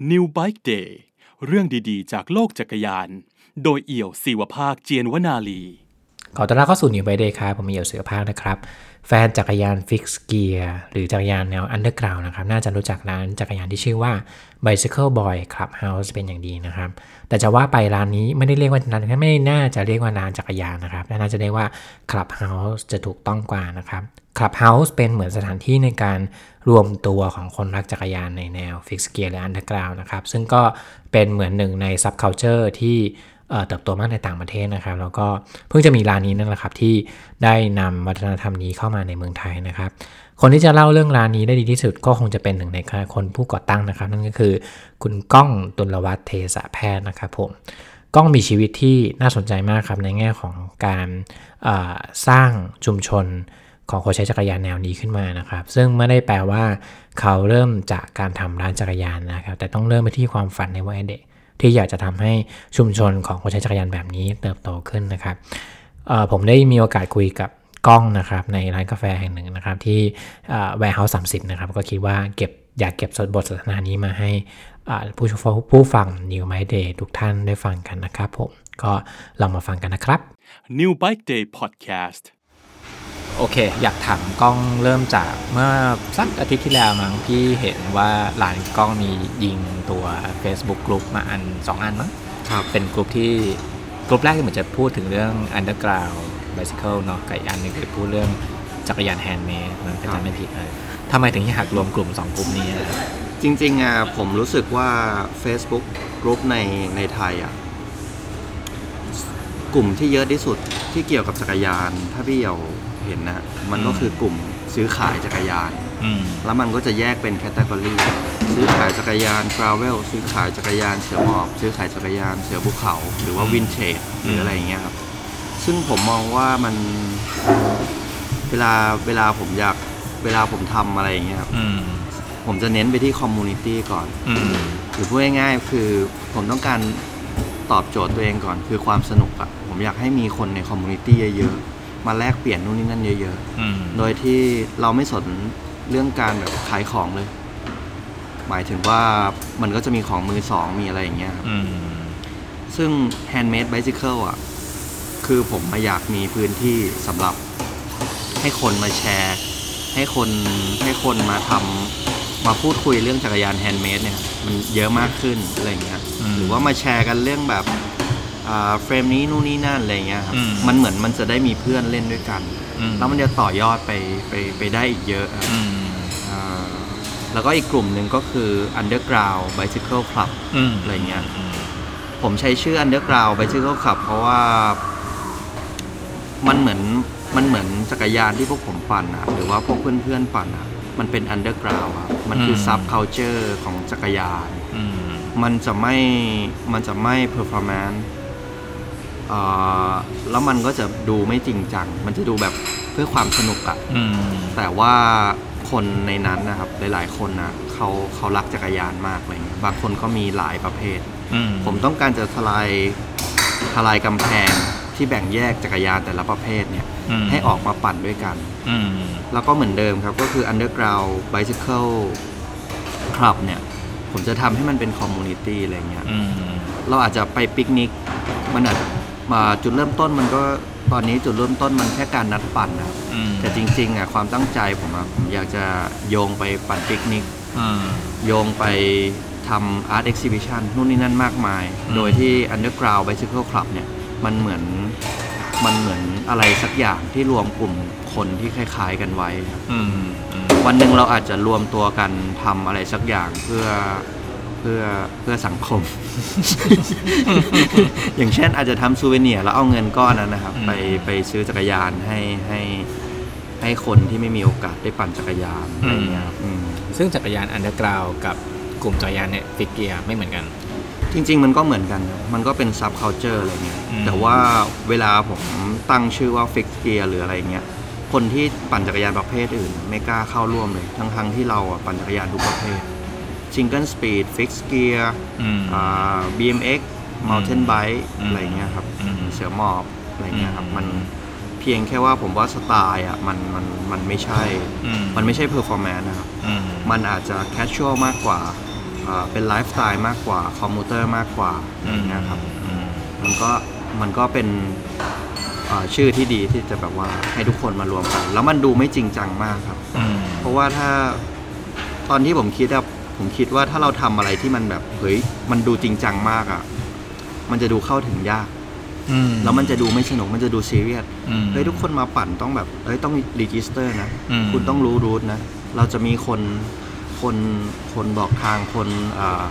New Bike Day เรื่องดีๆ จากโลกจักรยาน โดยเอี่ยวศิวภาคเจียนวนาลี ขอต้อนรับเข้าสู่ New Bike Day ครับ ผมมีเอี่ยวเสือภาคนะครับ แฟนจักรยาน fixed gear หรือจักรยานแนว underground นะครับ น่าจะรู้จักร้านจักรยานที่ชื่อว่า Bicycle Boy Clubhouse เป็นอย่างดีนะครับ แต่จะว่าไปร้านนี้ไม่ได้เรียกว่าร้านไม่น่าจะเรียกว่าร้านจักรยานนะครับน่าจะเรียกว่า Clubhouse จะถูกต้องกว่านะครับ Clubhouse เป็นเหมือนสถานที่ในการรวมตัวของคนรักจักรยานในแนว fixed gear หรือ underground นะครับซึ่งก็เป็นเหมือนหนึ่งใน subculture ที่ เติบโตมากในต่างประเทศนะครับ แล้วก็เพิ่งจะมีร้านนี้นั่นแหละครับที่ได้นำวัฒนธรรมนี้เข้ามาในเมืองไทยนะครับ คนที่จะเล่าเรื่องร้านนี้ได้ดีที่สุดก็คงจะเป็นหนึ่งในคนผู้ก่อตั้งนะครับ นั่นก็คือคุณก้องตุลวัฒน์เทสะแพทย์นะครับผมก้องมีชีวิตที่น่าสนใจมากครับในแง่ของการสร้างชุมชนของคนใช้จักรยานแนวนี้ขึ้นมานะครับ ซึ่งไม่ได้แปลว่าเขาเริ่มจากการทำร้านจักรยานนะครับ แต่ต้องเริ่มไปที่ความฝันในวัยเด็ก ที่อยากจะทำให้ชุมชนของคนใช้จักรยานแบบนี้เติบโตขึ้นนะครับผมได้มีโอกาสคุยกับก้องนะครับในร้านกาแฟแห่งหนึ่งนะครับที่แวร์เฮาส์สามสิบนะครับ ก็คิดว่าเก็บอยากเก็บบทสนทนานี้มาให้ผู้ชมผู้ฟัง New Bike Day ทุกท่านได้ฟังกันนะครับผม ก็ลองมาฟังกันนะครับ New Bike Day Podcast โอเค อยากถามก้องเริ่มจากเมื่อสักอาทิตย์ที่แล้วมั้งพี่เห็นว่าหลานก้องมียิงตัว Facebook กลุ่มมาอัน 2 อันมั้งครับเป็นกลุ่มที่กลุ่มแรกเหมือนจะพูดถึงเรื่อง Underground Bicycle เนาะกับอีกอันนึงคือพูดเรื่องจักรยาน handmade มันก็จะไม่ผิดเลยทำไมถึงอยากรวมกลุ่ม 2 กลุ่มนี้ จริงๆอะผมรู้สึกว่า Facebook กลุ่มในในไทยอะกลุ่มที่เยอะที่สุดที่เกี่ยวกับจักรยาน ถ้าพี่เยา เห็นนะมันก็คือกลุ่มซื้อขายจักรยาน แล้วมันก็จะแยกเป็น category ซื้อขายจักรยาน travel ซื้อขายจักรยานเสือหมอบซื้อขายจักรยานเสือภูเขา หรือว่าวินเทจหรืออะไรอย่างเงี้ยครับซึ่งผมมองว่ามันเวลาเวลาผมอยากเวลาผมทำอะไรอย่างเงี้ยครับผมจะเน้นไปที่ community ก่อนหรือพูดง่ายๆคือผมต้องการตอบโจทย์ตัวเองก่อนคือความสนุกอะผมอยากให้มีคนใน community เยอะๆ มาแลกเปลี่ยนนู่นนี่นั่นเยอะๆโดยที่เราไม่สนเรื่องการแบบขายของเลย หมายถึงว่ามันก็จะมีของมือสองมีอะไรอย่างเงี้ยครับซึ่ง handmade bicycle อะ คือผมมาอยากมีพื้นที่สำหรับให้คนมาแชร์ ให้คนให้คนมาทำมาพูดคุยเรื่องจักรยาน handmade เนี่ย มันเยอะมากขึ้นอะไรเงี้ย หรือว่ามาแชร์กันเรื่องแบบ frame นี้นู่นนี่นั่นอะไรเงี้ยครับมันเหมือนมันจะได้มีเพื่อนเล่นด้วยกัน แล้วมันจะต่อยอดไปไปไปได้อีกเยอะแล้วก็อีกกลุ่มหนึ่งก็คือ Underground Bicycle Club อะไรเงี้ยผมใช้ชื่อ Underground Bicycle Club เพราะว่ามันเหมือนมันเหมือนจักรยานที่พวกผมปั่นอะหรือว่าพวกเพื่อนๆปั่นอะมันเป็น underground อะมันคือ subculture ของจักรยานมันจะไม่มันจะไม่ performance แล้วมันก็จะดูไม่จริงจัง มันจะดูแบบเพื่อความสนุกอะแต่ว่าคนในนั้นนะครับ หลายๆ คนนะเขาเขารักจักรยานมากอะไรเงี้ยบางคนก็มีหลายประเภท ผมต้องการจะทลายทลายกำแพงที่แบ่งแยกจักรยานแต่ละประเภทเนี่ย ให้ออกมาปั่นด้วยกันแล้วก็เหมือนเดิมครับก็คือ Underground Bicycle Club เนี่ย ผมจะทำให้มันเป็น community อะไรเงี้ยเราอาจจะไปปิกนิกมันอาจ มาจุดเริ่มต้นมันก็ตอนนี้จุดเริ่มต้นมันแค่การนัดปั่นนะแต่จริงๆอะความตั้งใจผมอะผมอยากจะโยงไปปั่นปิกนิกโยงไปทำ art exhibition นู่นนี่นั่นมากมายโดยที่ Underground Bicycle Club เนี่ย มันเหมือน มันเหมือนอะไรสักอย่างที่รวมกลุ่มคนที่คล้ายๆกันไว้วันหนึ่งเราอาจจะรวมตัวกันทำอะไรสักอย่างเพื่อเพื่อเพื่อสังคม อย่างเช่นอาจจะทำ souvenir แล้วเอาเงินก้อนนั้นนะครับ ไปไปซื้อจักรยานให้ให้ให้คนที่ไม่มีโอกาสได้ปั่นจักรยานอะไรเงี้ยซึ่งจักรยาน underground กับกลุ่มจักรยานเนี่ย fixed gear ไม่เหมือนกัน จริง ๆ มันก็เหมือนกันมันก็เป็น subculture อะไรเงี้ยแต่ว่าเวลาผมตั้งชื่อว่า fixed gear หรืออะไรเงี้ย คนที่ปั่นจักรยานประเภทอื่น ไม่กล้าเข้าร่วมเลย ทั้งๆที่เราปั่นจักรยานทุกประเภท single speed fixed gear BMX mountain bike อะไรเงี้ยครับเสือหมอบอะไรเงี้ยครับมันเพียงแค่ว่าผมว่าสไตล์อะมันมันมันไม่ใช่ มันไม่ใช่ performance นะครับ มันอาจจะ casual มากกว่าอ่าเป็นไลฟ์สไตล์มากกว่า commuter มากกว่าอย่างเงี้ยครับมันก็มันก็เป็นอ่าชื่อที่ดีที่จะแบบว่าให้ทุกคนมารวมกัน แล้วมันดูไม่จริงจังมากครับ เพราะว่าถ้าตอนที่ผมคิดอะ ผมคิดว่าถ้าเราทำอะไรที่มันแบบเฮ้ยมันดูจริงจังมากอะมันจะดูเข้าถึงยากแล้วมันจะดูไม่สนุกมันจะดูซีเรียสเฮ้ยทุกคนมาปั่นต้องแบบเฮ้ยต้อง register นะ อืม คุณต้องรู้ route นะ เราจะมีคนคนคนบอกทางคนอ่า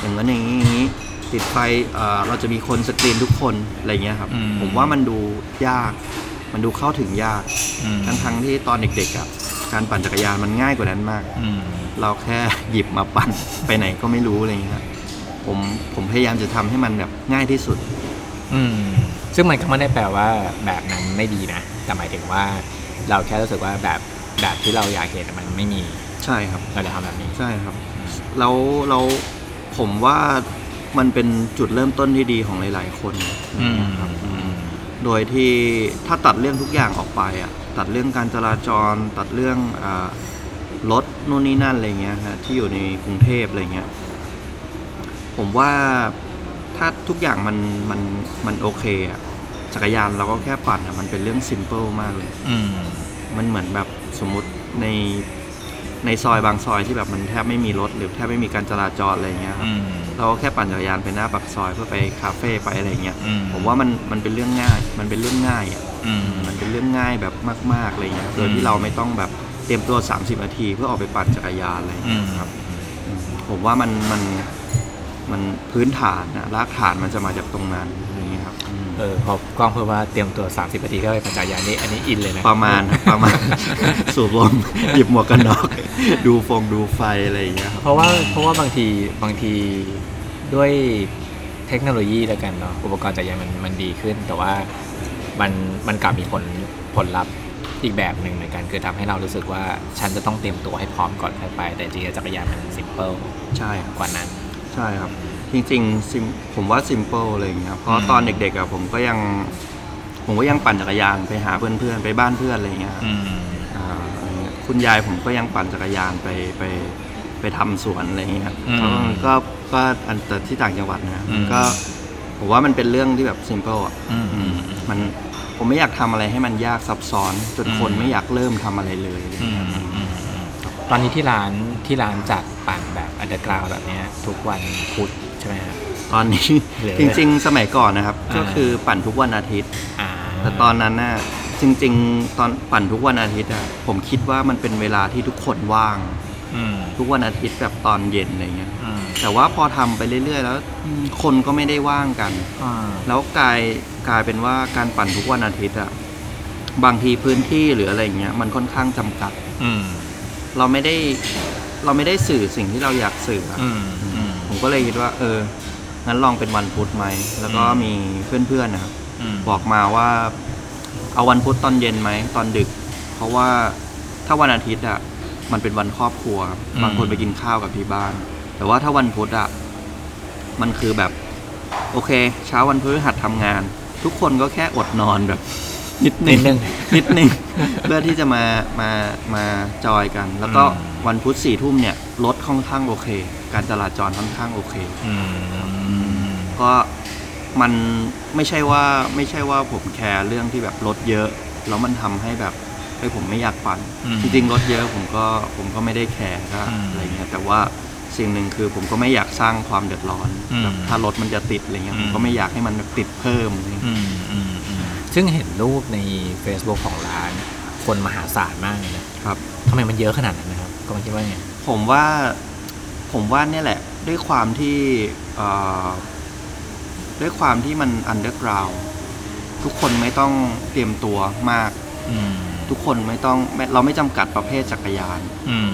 อย่างนั้นอย่างนี้อย่างนี้ ติดไฟอ่าเราจะมีคนสกรีนทุกคนอะไรเงี้ยครับ อืม ผมว่ามันดูยาก มันดูเข้าถึงยากทั้งทั้งๆที่ตอนเด็กๆอะ การปั่นจักรยานมันง่ายกว่านั้นมากเราแค่หยิบมาปั่น ไปไหนก็ไม่รู้อะไรเงี้ยผมผมพยายามจะทำให้มันแบบง่ายที่สุด อืม ซึ่งมันก็ไม่ได้แปลว่าแบบนั้นไม่ดีนะ แต่หมายถึงว่าเราแค่รู้สึกว่าแบบแบบที่เราอยากเห็นมันไม่มี ใช่ครับ เราจะทำแบบนี้ ใช่ครับ แล้วเราผมว่ามันเป็นจุดเริ่มต้นที่ดีของหลาย ๆ คน อืมนะครับโดยที่ถ้าตัดเรื่องทุกอย่างออกไปอะ ตัดเรื่องการจราจร ตัดเรื่องอารถนู่นนี่นั่นอะไรเงี้ยฮะที่อยู่ในกรุงเทพอะไรเงี้ยผมว่าถ้าทุกอย่างมันมันมันโอเคอะจักรยานเราก็แค่ปั่นอะมันเป็นเรื่องซิมเ l ิลมากเลยอืมมันเหมือนแบบสมมุติในในซอยบางซอยที่แบบมันแทบไม่มีรถหรือแทบไม่มีการจราจรอะไรเงี้ยครับ อืม เราก็แค่ปั่นจักรยานไปหน้าปากซอยเพื่อไปคาเฟ่ไปอะไรเงี้ยอืม ผมว่ามันมันเป็นเรื่องง่าย มันเป็นเรื่องง่ายอะอืม มันเป็นเรื่องง่ายแบบมากๆอะไรเงี้ยโดยที่เราไม่ต้องแบบเตรียมตัว 30 นาที เพื่อออกไปปั่นจักรยานอะไรอืเงี้ม ยครับอืมผมว่ามันมันมันพื้นฐานนะรากฐานมันจะมาจากตรงนั้นอะไร เงี้ยครับอืมเออพอกล้องเพิ่มว่าเตรียมตัว 30นาทีก็ไปปัจจัยยานนี่อันนี้อินเลยนะประมาณครับประมาณสูบลมหยิบหมวกกันน็อกดูฟงดูไฟอะไรอย่างเงี้ยครับเพราะว่าเพราะว่าบางทีบางทีด้วยเทคโนโลยีแล้วกันเนาะอุปกรณ์จักรยานมันมันดีขึ้น แต่ว่ามันมันกลับมีผลผลลัพธ์อีกแบบหนึ่งเหมือนกันคือทำให้เรารู้สึกว่าฉันจะต้องเตรียมตัวให้พร้อมก่อนค่อยไปแต่จริงๆจักรยานมัน simple ใช่ครับกว่านั้น ใช่ครับ จริงๆซิมผมว่า simple อะไรอย่างเงี้ยเพราะอืมตอนเด็กๆอะผมก็ยัง ผมก็ยังปั่นจักรยานไปหาเพื่อนๆ ไปบ้านเพื่อนอะไรอย่างเงี้ยครับอืมอ่าอะไรเงี้ยคุณยายผมก็ยังปั่นจักรยานไปไปไปทำสวนอะไรอย่างเงี้ยครับอืมก็ก็ก็อันแต่ที่ต่างจังหวัดนะอืม ก็ผมว่ามันเป็นเรื่องที่แบบ simple อะอืมอืม มันผมไม่อยากทำอะไรให้มันยากซับซ้อนจนอืม คนไม่อยากเริ่มทำอะไรเลย อืมอืมอืมอืมตอนนี้ที่ร้านที่ร้านจัดปั่นแบบ underground แบบเนี้ยทุกวันพุธ ใช่ไหมครับตอนนี้ เหลือ จริง ๆ สมัยก่อนนะครับ อ่า ก็คือปั่นทุกวันอาทิตย์ อ่าแต่ตอนนั้นน่ะจริง ๆ ตอนปั่นทุกวันอาทิตย์อะผมคิดว่ามันเป็นเวลาที่ทุกคนว่าง อืมทุกวันอาทิตย์แบบตอนเย็นอะไรเงี้ย อืมแต่ว่าพอทำไปเรื่อย ๆ แล้วอืมคนก็ไม่ได้ว่างกัน อ่าแล้วกลายกลายเป็นว่าการปั่นทุกวันอาทิตย์อะบางทีพื้นที่หรืออะไรเงี้ยมันค่อนข้างจำกัด อืมเราไม่ได้เราไม่ได้สื่อสิ่งที่เราอยากสื่ออะอืมอืมผม ก็เลยคิดว่า เอองั้นลองเป็นวันพุธไหมแล้วก็อืมมีเพื่อนๆนะครับอืมบอกมาว่าเอาวันพุธตอนเย็นไหมตอนดึก เพราะว่าถ้าวันอาทิตย์อะมันเป็นวันครอบครัว บางคนไปกินข้าวกับที่บ้าน แต่ว่าถ้าวันพุธอะมันคือแบบ โอเค เช้าวันพฤหัสทำงาน ทุกคนก็แค่อดนอนแบบ นิดนึนิงดนึงนิดนึงเพื่อที่จะมามามาจอยกัน แล้วก็อืม วันพุธสี่ทุ่มเนี่ยรถค่อนข้างโอเค การจราจรค่อนข้างโอเค อืมก็มันไม่ใช่ว่าไม่ใช่ว่าผมแคร์เรื่องที่แบบรถเยอะ แล้วมันทำให้แบบเฮ้ยผมไม่อยากปั่นอืม จริงๆรถเยอะผมก็ผมก็ไม่ได้แคร์ก็อืมอะไรเงี้ยแต่ว่าสิ่งหนึ่งคือผมก็ไม่อยากสร้างความเดือดร้อนอืมแบบถ้ารถมันจะติดอะไรเงี้ยอืมผมก็ไม่อยากให้มันแบบติดเพิ่มอะไรเงี้ย อืมอืมอืมซึ่งเห็นรูปใน Facebook ของร้าน คนมหาศาลมากเลยนะครับ ทำไมมันเยอะขนาดนั้นนะครับ ก็มาคิดว่าไงผมว่าผมว่าเนี่ยแหละ ด้วยความที่เอ่อด้วยความที่มัน undergroundทุกคนไม่ต้องเตรียมตัวมากอืมทุกคนไม่ต้องไม่เราไม่จำกัดประเภทจักรยานอืม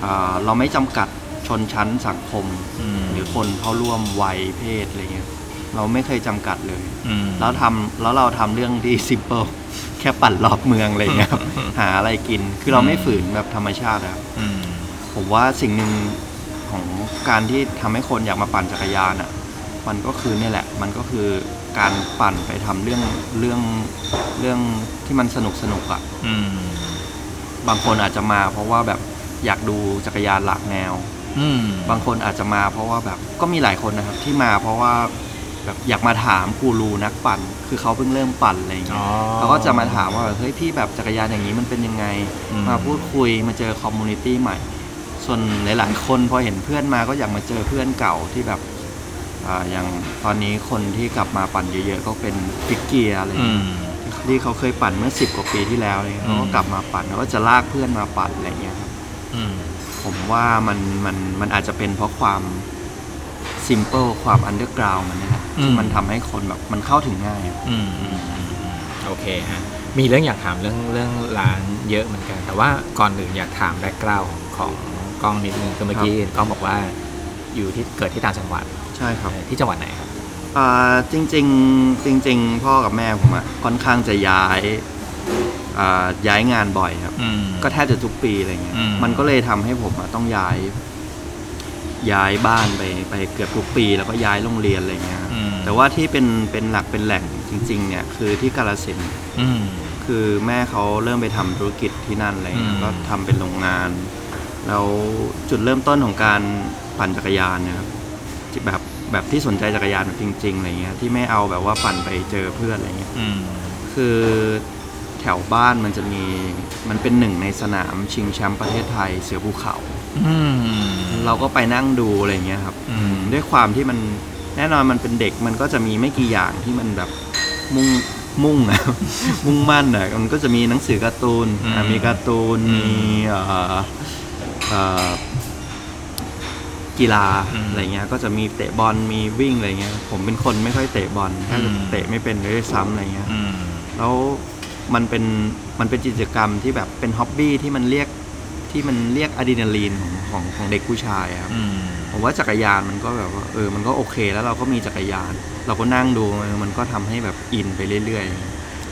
เอ่อเราไม่จำกัดชนชั้นสังคมอืมหรือคนเข้าร่วมวัยเพศอะไรเงี้ยเราไม่เคยจำกัดเลยอืมแล้วทำแล้วเราทำเรื่องที่ซิมเปิล แค่ปั่นรอบเมืองอะไรเงี้ยครับหาอะไรกินคือเราไม่ฝืนแบบธรรมชาติอะครับอืมผมว่าสิ่งหนึ่งของการที่ทำให้คนอยากมาปั่นจักรยานอะ่ะ มันก็คือเนี่ยแหละ มันก็คือการปั่นไปทำเรื่องเรื่องเรื่องที่มันสนุกสนุกอะ่ะอืมบางคนอาจจะมาเพราะว่าแบบอยากดูจักรยานหลากแนวออืมบางคนอาจจะมาเพราะว่าแบบก็มีหลายคนนะครับที่มาเพราะว่า แบบอยากมาถามกูรูนักปั่น คือเขาเพิ่งเริ่มปั่นอะไรอย่างเงี้ยอ๋อเขาก็จะมาถามว่าเฮ้ยพี่แบบจักรยานอย่างนี้มันเป็นยังไงอืมมาพูดคุยมาเจอคอมมูนิตี้ใหม่ ส่วนหลาย ๆ คนพอเห็นเพื่อนมาก็อยากมาเจอเพื่อนเก่าที่แบบอ่าอย่างตอนนี้คนที่กลับมาปั่นเยอะๆก็เป็น fixed gear อะไรอย่างเงี้ยอืมที่เขาเคยปั่นเมื่อสิบกว่าปีที่แล้วเลยเขาก็อืมกลับมาปั่นแล้วก็จะลากเพื่อนมาปั่นอะไรอย่างเงี้ยครับอืมผมว่ามันมันมันอาจจะเป็นเพราะความ ซิมเ l ิลความอันเดอร์กราวมันนี่แหละอืมที่มันทำให้คนแบบมันเข้าถึงง่ายอะอืมอืมอืมอืมโอเคฮะมีเรื่องอยากถามเรื่องเรื่องร้านเยอะเหมือนกัน แต่ว่าก่อนอื่นอยากถามแบ็กกราวของของกล้องนิดนึงคือเมื่อกี้กล้องบอกว่าอยู่ที่เกิดที่ต่างจังหวัดใช่ครับ เอ่อที่จังหวัดไหนครับ อ่าจริงๆจริง ๆ พ่อกับแม่ผมอะค่อนข้างจะย้ายอ่าย้ายงานบ่อยครับอืมก็แทบจะทุกปีอะไรเงี้ยอืม มันก็เลยทำให้ผมอะต้องย้าย ย้ายบ้านไปไปเกือบทุกปี แล้วก็ย้ายโรงเรียนอะไรเงี้ย อืมแต่ว่าที่เป็นเป็นหลักเป็นแหล่งจริง ๆ เนี่ยคือที่กาลสินธุ์อืม คือแม่เขาเริ่มไปทำธุรกิจที่นั่นอะไรเงี้อืยมก็ทำเป็นโรงงาน แล้วจุดเริ่มต้นของการปั่นจักรยานเนี่ยครับที่แบบแบบที่สนใจจักรยานแบบจริงๆอะไรเงี้ยที่ไม่เอาแบบว่าปั่นไปเจอเพื่อนอะไรเงี้ย อืม คือแถวบ้านมันจะมีมันเป็นหนึ่งในสนามชิงแชมป์ประเทศไทยเสือภูเขา อืม เราก็ไปนั่งดูอะไรเงี้ยครับอืม ด้วยความที่มันแน่นอนมันเป็นเด็กมันก็จะมีไม่กี่อย่างที่มันแบบมุ่งมุ่งอะ มุ่งมั่นอะมันก็จะมีหนังสือการ์ตูนอะมีการ์ตูนมีเอ่อเอ่อกีฬาอะไรเงี้ย ก็จะมีเตะบอลมีวิ่งอะไรเงี้ย ผมเป็นคนไม่ค่อยเตะบอลแทบจะเตะไม่เป็นเลยด้วยซ้ำอะไรเงี้ย อืม แล้วมันเป็นมันเป็นกิจกรรมที่แบบเป็นฮ็อบบี้ที่มันเรียก ที่มันเรียกอะดรีนาลีนของของของเด็กผู้ชายอะครับอืม ผมว่าจักรยานมันก็แบบว่าเออมันก็โอเค แล้วเราก็มีจักรยาน เราก็นั่งดูมันมันก็ทำให้แบบอินไปเรื่อย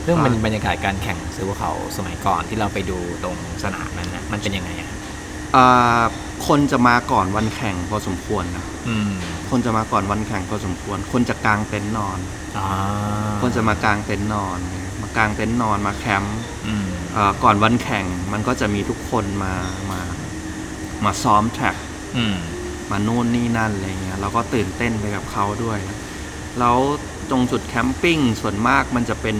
เรื่องบรรบรรยากาศการแข่งซื้อภูเขาสมัยก่อนที่เราไปดูตรงสนามนั้นนะมันเป็นยังไงอะๆอ่าคนจะมาก่อนวันแข่งพอสมควรนะอืมคนจะมาก่อนวันแข่งพอสมควร คนจะกางเต็นท์นอนอ๋อคนจะมากางเต็นท์นอน มากางเต็นท์นอนมาแคมป์อืมอ่า ก่อนวันแข่งมันก็จะมีทุกคนมามามาซ้อมแทร็กอืมมานู่นนี่นั่นอะไรเงี้ยเราก็ตื่นเต้นไปกับเขาด้วย แล้วตรงจุดแคมปิ้งส่วนมากมันจะเป็น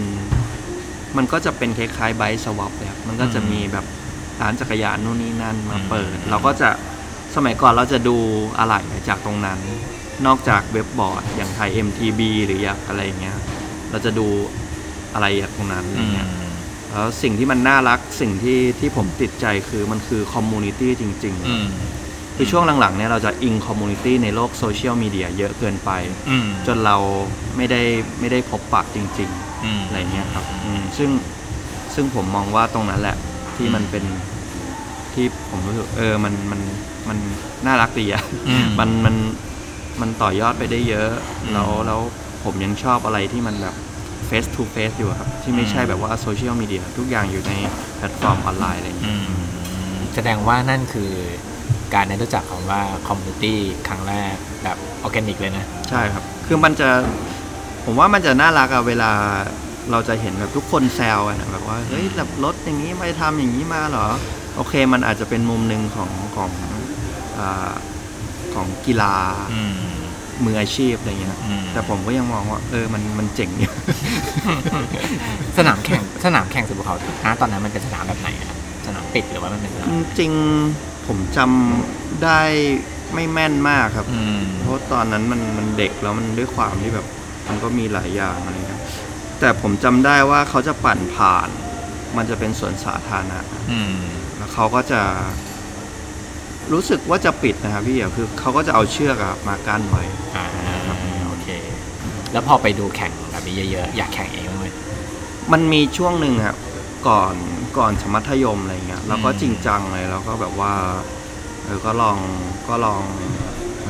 มันก็จะเป็นคล้ายๆไบค์สวอปเลยครับมันก็จะมีแบบร้านจักรยานนู่นนี่นั่นมาเปิด เราก็จะสมัยก่อนเราจะดูอะไรจากตรงนั้น นอกจากเว็บบอร์ดอย่างไทย MTB หรืออย่างอะไรอย่างเงี้ย เราจะดูอะไรจากตรงนั้นอะไรอืมเงี้ย แล้วสิ่งที่มันน่ารักสิ่งที่ที่ผมติดใจคือมันคือ community จริง ๆ อืม คือช่วงหลังๆเนี่ยเราจะอิง community ในโลกโซเชียลมีเดียเยอะเกินไป อืมจนเราไม่ได้ไม่ได้พบปะจริงอืมๆอะไรเงี้ยครับอืมซึ่งซึ่งผมมองว่าตรงนั้นแหละที่มันเป็นที่ผมรู้สึกเออมันมันมันน่ารักดีอะอืมมันมันมันต่อยอดไปได้เยอะ อืม แล้วแล้วผมยังชอบอะไรที่มันแบบ face to face อยู่อะครับ ที่ไม่ใช่อืมแบบว่าโซเชียลมีเดียทุกอย่างอยู่ในแพลตฟอร์มออนไลน์อะไรอย่างเงี้ยอืมแสดงว่านั่นคือการได้รู้จักคำว่า community ครั้งแรกแบบออร์แกนิกเลยนะ ใช่ครับ คือมันจะผมว่ามันจะน่ารักอะเวลาเราจะเห็นแบบทุกคนแซวกันอะแบบว่าเฮ้ยแบบรถอย่างนี้ไม่ทำอย่างนี้มาเหรอ โอเคมันอาจจะเป็นมุมหนึ่งของของอาของกีฬาอื มมืออาชีพอะไรเงี้ยอืม แต่ผมก็ยังมองว่าเออมันมันเจ๋งอยู่ สนามแข่งสนามแข่งสุภูเขานะตอนนั้นมันเป็นสนามแบบไหนอะสนามปิดหรือว่ามันเป็นสนาม จริงๆผมจำได้ไม่แม่นมากครับ อืม เพราะตอนนั้นมันมันเด็กแล้วมันด้วยความที่แบบ มันก็มีหลายอย่างอะไรเงี้ยแต่ผมจำได้ว่าเขาจะปั่นผ่าน มันจะเป็นสวนสาธารณะ อืม แล้วเขาก็จะ รู้สึกว่าจะปิดนะครับพี่เอ๋คือเขาก็จะเอาเชือกอะมากั้นไว้ อ่าโอเค แล้วพอไปดูแข่งแบบนี้เยอะๆ อยากแข่งเองบ้างไหม มันมีช่วงหนึ่งครับก่อนก่อนสมัธยมอะไรเงี้ยแล้วก็อืมจริงจังเลยแล้วก็แบบว่าเออก็ลองก็ลอง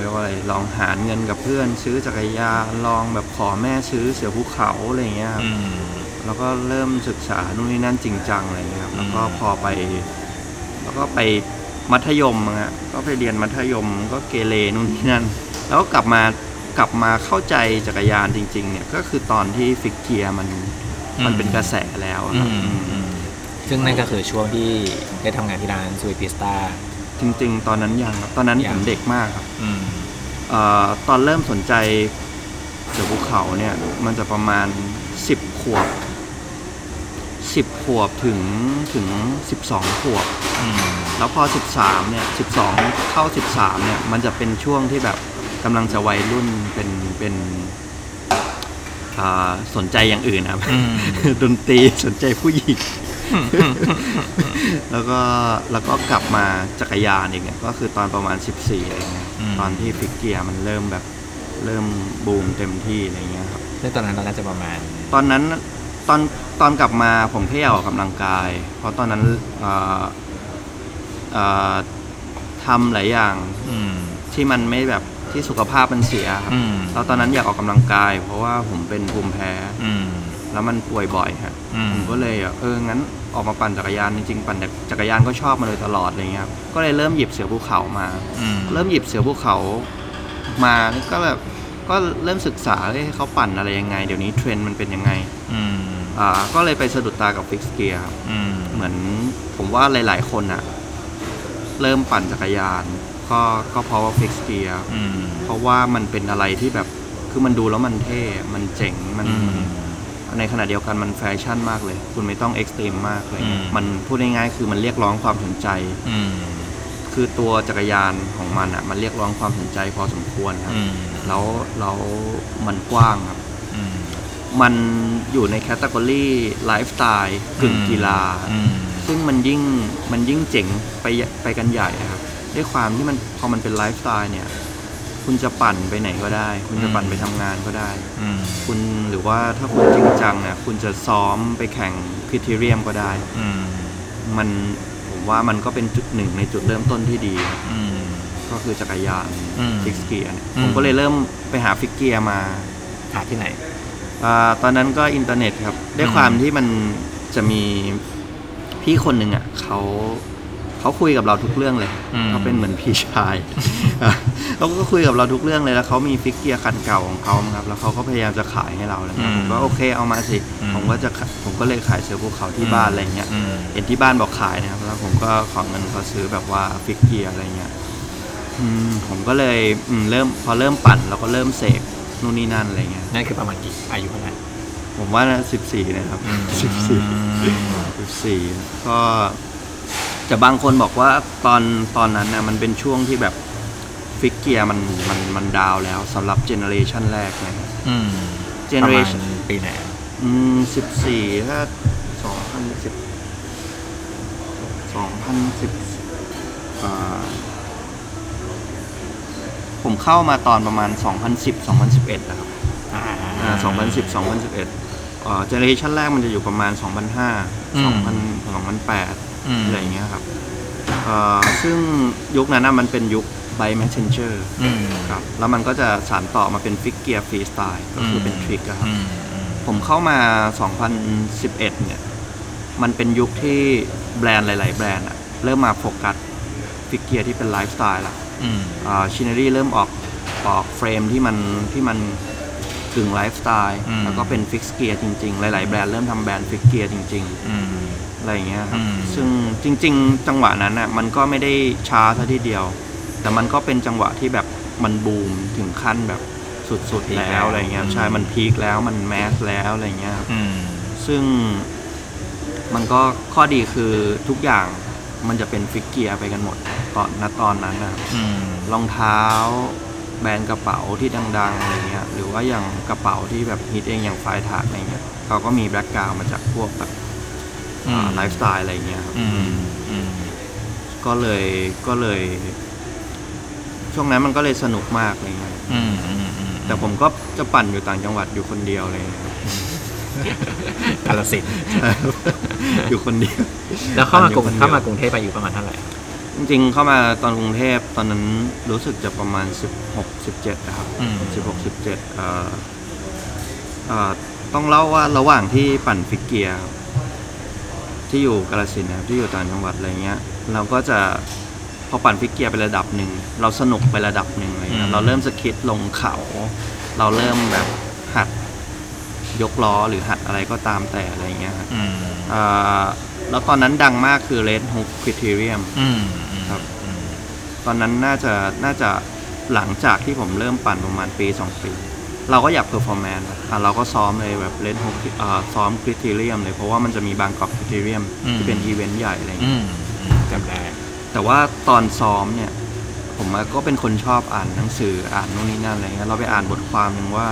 เรียกว่าอะไรลองหารเงินกับเพื่อน ซื้อจักรยานลองแบบขอแม่ซื้อเสือภูเขาอะไรเงี้ยครับอืม แล้วก็เริ่มศึกษานู่นนี่นั่นจริงจังอะไรเงี้ยครับแล้วก็อืมพอไป แล้วก็ไป มัธยมอะฮะก็ไปเรียนมัธยมก็เกเรนู่นนี่นั่น แล้วก็กลับมากลับมาเข้าใจจักรยานจริง ๆ เนี่ยก็คือตอนที่ฟิกเกียร์มันมันเป็นกระแสแล้วอะอืครับมอืมอืมซึ่งนั่นก็คือช่วงที่ได้ทำงานที่ร้านซูวิพิสตาจริง ๆ ตอนนั้นยังครับตอนนั้นยัผงมเด็กมากครับอืมเอ่อตอนเริ่มสนใจเสือภูเขาเนี่ย มันจะประมาณสิบขวบ สิบขวบถึงถึงสิบสองขวบอืมแล้วพอสิบสามเนี่ยสิบสองเข้าสิบสามเนี่ย มันจะเป็นช่วงที่แบบกำลังจะวัยรุ่นเป็นเป็นอ่าสนใจอย่างอื่นครับอืมดนตรีสนใจผู้หญิงแล้วก็แล้วก็กลับมาจักรยานอีกเนี่ยก็คือตอนประมาณ 14อะไรเงี้ยอืมตอนที่ฟิกเกียร์มันเริ่มแบบเริ่มบูมเต็มที่อะไรเงี้ยครับซึ่งตอนนั้นเราน่าจะประมาณ ตอนนั้น ตอนตอนกลับมาผมแค่อยากออกกำลังกาย เพราะตอนนั้นเอ่อเอ่อทำหลายอย่างอืม ที่มันไม่แบบที่สุขภาพมันเสียครับอืม แล้วตอนนั้นอยากออกกำลังกาย เพราะว่าผมเป็นภูมิแพ้ อืม แล้วมันป่วยบ่อยฮะอืม ผมก็เลยอะเอองั้นออกมาปั่นจักรยานจริงๆปั่นจักรยานก็ชอบมาโดยตลอดอะไรเงี้ยครับก็เลยเริ่มหยิบเสือภูเขามา อืมเริ่มหยิบเสือภูเขามาก็แบบก็เริ่มศึกษาเอ้ยเขาปั่นอะไรยังไง เดี๋ยวนี้เทรนด์มันเป็นยังไง อืม อ่าก็เลยไปสะดุดตากับ fixed gear อืมเหมือนผมว่าหลาย ๆ คนอะเริ่มปั่นจักรยาน ก็ก็เพราะว่า fixed gear อืมเพราะว่ามันเป็นอะไรที่แบบคือมันดูแล้วมันเท่ มันเจ๋งมัน อืม ในขณะเดียวกันมันแฟชั่นมากเลย คุณไม่ต้อง extreme มากเลย อืม มันพูดง่ายๆคือมันเรียกร้องความสนใจ อืมคือตัวจักรยานของมันอะ มันเรียกร้องความสนใจพอสมควรครับ อืมแล้วแล้วมันกว้างครับอื มมันอยู่ใน category lifestyle กึ่งกีฬาอืมซึ่งมันยิ่งมันยิ่งเจ๋งไปไปกันใหญ่ครับด้วยความที่มันพอมันเป็นไลฟ์สไตล์เนี่ย คุณจะปั่นไปไหนก็ได้ คุณจะปั่นไปทำงานก็ได้อืมคุณหรือว่าถ้าคุณจริงจังเนี่ยคุณจะซ้อมไปแข่ง criterium ก็ได้อืมมันผมว่ามันก็เป็นจุดหนึ่งในจุดเริ่มต้นที่ดีอืมก็คือจักรยานอืม fixed gear เนี่ยอืมผมก็เลยเริ่มไปหา fixed gear มาหาที่ไหน อาตอนนั้นก็อินเทอร์เน็ตครับ ด้วยความที่มันจะมีพี่คนหนึ่งอะเขาเขาคุยกับเราทุกเรื่องเลยอืมเขาเป็นเหมือนพี่ชายเขาก็คุยกับเราทุกเรื่องเลยแล้วเขามี fixed gear คันเก่าของเขาครับ แล้วเขาก็พยายามจะขายให้เราแล้วผมก็โอเคเอามาสิผมก็จะขายผมก็เลยขายเสือภูเขาที่บ้านอะไรเงี้ยอืมเห็นที่บ้านบอกขายนะครับแล้วผมก็ขอเงินเขาซื้อแบบว่า fixed gear อะไรเงี้ยอืมผมก็เลยอืมเริ่มพอเริ่มปั่นเราก็เริ่มเสพ นู่นนี่นั่นอะไรเงี้ยนั่นคือประมาณกี่อายุเท่าไหร่ผมว่าสิบสี่นะครับสิบสี่สิบสี่ก็แต่บางคนบอกว่าตอนตอนนั้นน่ะมันเป็นช่วงที่แบบ fixed gear มันมันมัน down แล้วสำหรับ generation แรกนะครับอืมเจเนประอเรมาณชันปีไหนอืมสิบสี่ถ้าสองพันสิบสองพันสิบอ่า ผมเข้ามาตอนประมาณ 2010 2011นะครับอ่าอ่า2010 2011อ่า generation แรกมันจะอยู่ประมาณ 2005 2000 2008อืมอะไรอย่างเงี้ยครับอ่าซึ่งยุคนั้นน่ะมันเป็นยุค bike messenger อืมครับแล้วมันก็จะสานต่อมาเป็น fixed gear freestyle ก็คือเป็น trick ครับอืมอืมผมเข้ามา 2011 เนี่ย มันเป็นยุคที่แบรนด์หลาย ๆ แบรนด์อะเริ่มมา focus fixed gear ที่เป็นไลฟ์สไตล์ละอืมอ่า Cinelli เริ่มออกออก frame ที่มันที่มันกึ่งไลฟ์สไตล์อืมแล้วก็เป็น fixed gear จริงๆ หลาย ๆ แบรนด์เริ่มทำแบรนด์ fixed gear จริงอืมๆอะไรอย่างเงี้ยครับอืมซึ่งจริง ๆ จังหวะนั้นอะมันก็ไม่ได้ช้าซะทีเดียว แต่มันก็เป็นจังหวะที่แบบมันบูมถึงขั้นแบบสุดๆแล้วอะไรเงี้ยใช่มันพีคแล้วมันแมสแล้วอะไรเงี้ยครับอืมซึ่งมันก็ข้อดีคือทุกอย่าง มันจะเป็นฟิกเกียร์ไปกันหมดตอนณตอนนั้นนะครับอืมรองเท้า แบรนด์กระเป๋าที่ดังๆอะไรเงี้ยหรือว่าอย่างกระเป๋าที่แบบฮิตเองอย่างไฟถาดอะไรเงี้ยเขาก็มีแบล็กกราวมาจากพวกแบบอืมไลฟ์สไตล์อะไรเงี้ยครับอืมอืมก็เลยก็เลย ช่วงนั้นมันก็เลยสนุกมากอะไรเงี้ยอืมอืมอืมแต่ผมก็จะปั่นอยู่ต่างจังหวัดอยู่คนเดียวเลยครับกาลสินธุ์ อยู่คนเดียว แล้วเข้ามากรุงปั่นอยู่คนเดียวเข้ามากรุงเทพไปอยู่ประมาณเท่าไหร่ จริงๆเข้ามาตอนกรุงเทพตอนนั้นรู้สึกจะประมาณ 16 17นะครับอืม 16 17เอ่อเอ่อต้องเล่าว่าระหว่างที่ปั่น fixed gear ครับที่อยู่กาลสินธุ์นะครับที่อยู่ต่างจังหวัดอะไรเงี้ย เราก็จะพอปั่น fixed gear ไประดับหนึ่งเราสนุกไประดับหนึ่งอะไรเงี้ยเราเริ่ม skid ลงเขา เราเริ่มแบบหัด ยกล้อหรือหัดอะไรก็ตามแต่อะไรเงี้ยครับอืมเอ่อแล้วตอนนั้นดังมากคือ Red Hook Criterium อืมอืมครับ อืมตอนนั้นน่าจะน่าจะหลังจากที่ผมเริ่มปั่นประมาณปี 2 ปี เราก็อยาก performance อะเราก็ซ้อมเลยแบบเล่นหกอ่าซ้อม criterium เลยเพราะว่ามันจะมี Bangkok Criterium อืมที่เป็นอีเวนต์ใหญ่อะไรอย่างเงี้ย อืมอืมจำได้ แต่ว่าตอนซ้อมเนี่ย ผมก็เป็นคนชอบอ่านหนังสืออ่านนู่นนี่นั่นอะไรเงี้ยเราไปอ่านบทความหนึ่งว่า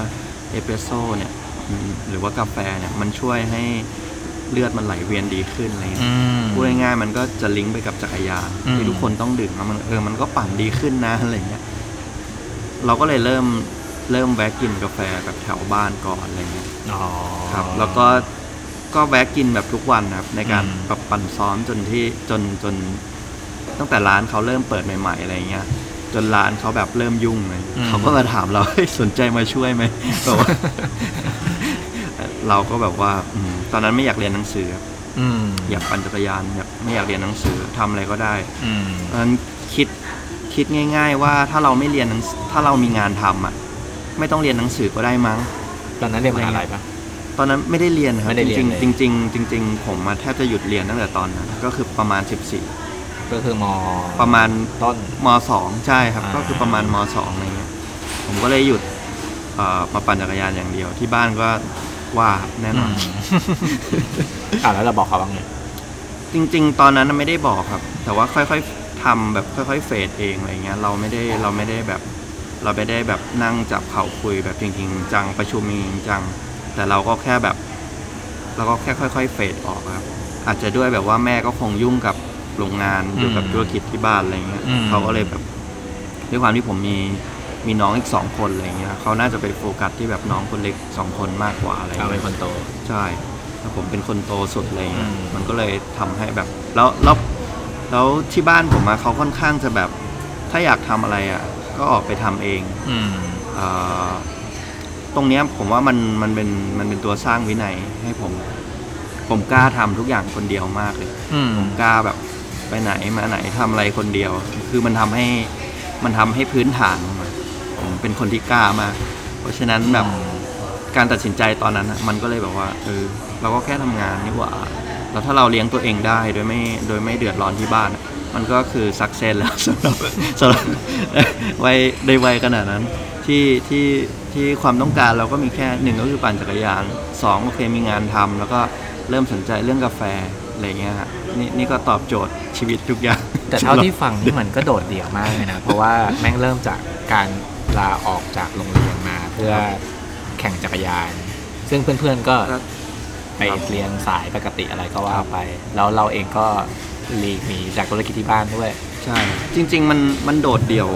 เอสเปรสโซ่เนี่ยอืม หรือว่ากาแฟเนี่ยมันช่วยให้เลือดมันไหลเวียนดีขึ้นอะไรเงี้ยอืมพูดง่ายๆมันก็จะลิงก์ไปกับจักรยานอืมที่ทุกคนต้องดื่มแล้วมันเออมันก็ปั่นดีขึ้นนะอะไรเงี้ยเราก็เลยเริ่มเริ่มแวะกินกาแฟแบบแถวบ้านก่อนอะไรเงี้ยอ๋อครับ แล้วก็ก็แวะกินแบบทุกวันนะครับ ในการอืมแบบปั่นซ้อมจนที่จนจนตั้งแต่ร้านเขาเริ่มเปิดใหม่ ๆ อะไรเงี้ย จนร้านเขาแบบเริ่มยุ่งเลยอืม เขาก็มาถามเราเฮ้ยสนใจมาช่วยไหมแบบว่า เราก็แบบว่าอืมตอนนั้นไม่อยากเรียนหนังสือครับอืมอยากปั่นจักรยานอยากไม่อยากเรียนหนังสือทำอะไรก็ได้ อืมตอนนั้นคิดคิดง่าย ๆ ว่าถ้าเราไม่เรียนหนังสือถ้าเรามีงานทำอะ ไม่ต้องเรียนหนังสือก็ได้มั้ง ตอนนั้นเรียนมหาลัยปะ ตอนนั้นไม่ได้เรียนครับไม่ได้เรียนจริงเลยๆจริงๆจริง ๆ ผมมาแทบจะหยุดเรียนตั้งแต่ตอนนั้นก็คือประมาณ 14 ก็คือมประมาณต้นมสองใช่ครับอ่าก็คือประมาณมสองอะไรเงี้ยผมก็เลยหยุดเอ่อมาปั่นจักรยานอย่างเดียวที่บ้านก็ว่าแน่นอนอ่าแล้วเราบอกเขาว่าไงจริง ๆ ตอนนั้นน่ะไม่ได้บอกครับ แต่ว่าค่อยๆทำแบบค่อย ๆ เฟดเองอะไรเงี้ยเราไม่ได้เราไม่ได้แบบ เราไม่ได้แบบนั่งจับเข่าคุยแบบจริง ๆ จังประชุมจริงจัง แต่เราก็แค่แบบเราก็แค่ค่อย ๆ เฟดออกครับ อาจจะด้วยแบบว่าแม่ก็คงยุ่งกับ โรงงานอยู่กับอืมธุรกิจที่บ้านอะไรเงี้ยอืม เขาก็เลยแบบด้วยความที่ผมมีมีน้องอีกสองคนอะไรเงี้ยเขาน่าจะไปโฟกัสที่แบบน้องคนเล็กสองคนมากกว่าอะไรเราเป็เงี้นยคนโต ใช่แล้วผมเป็นคนโตสุดอะไรเงี้ย อืม มันก็เลยทำให้แบบ แล้วแล้วแล้วที่บ้านผมอะเขาค่อนข้างจะแบบ ถ้าอยากทำอะไรอะก็ออกไปทำเองอืม เอ่อตรงเนี้ยผมว่ามันมันเป็นมันเป็นตัวสร้างวินัยให้ผม ผมกล้าทำทุกอย่างคนเดียวมากเลย อืม กล้าแบบ ไปไหนมาไหนทำอะไรคนเดียว คือมันทำให้มันทำให้พื้นฐานผมเป็นคนที่กล้ามาก เพราะฉะนั้นแบบการตัดสินใจตอนนั้นนะมันก็เลยแบบว่าเออเราก็แค่ทำงานนี่หว่าแล้วถ้าเราเลี้ยงตัวเองได้โดยไม่โดยไม่เดือดร้อนที่บ้าน มันก็คือสักเซนแล้วสำหรับสำหรับวัยในวัยขนาดนั้นที่ที่ที่ความต้องการเราก็มีแค่หนึ่งก็คือปั่นจักรยานสองโอเคมีงานทำแล้วก็เริ่มสนใจเรื่องกาแฟ อะไรเงี้ยฮะนี่นี่ก็ตอบโจทย์ชีวิตทุกอย่าง แต่เท่าที่ฟังนี่มันก็โดดเดี่ยวมากเลยนะ เพราะว่าแม่งเริ่มจากการลาออกจากโรงเรียนมาเพื่อแข่งจักรยาน ซึ่งเพื่อนๆก็ครับไปเรียนสายปกติอะไรก็ว่าไป แล้วเราเองก็หลีกหนีจากธุรกิจที่บ้านด้วย ใช่ จริง ๆ มันมันโดดเดี่ยว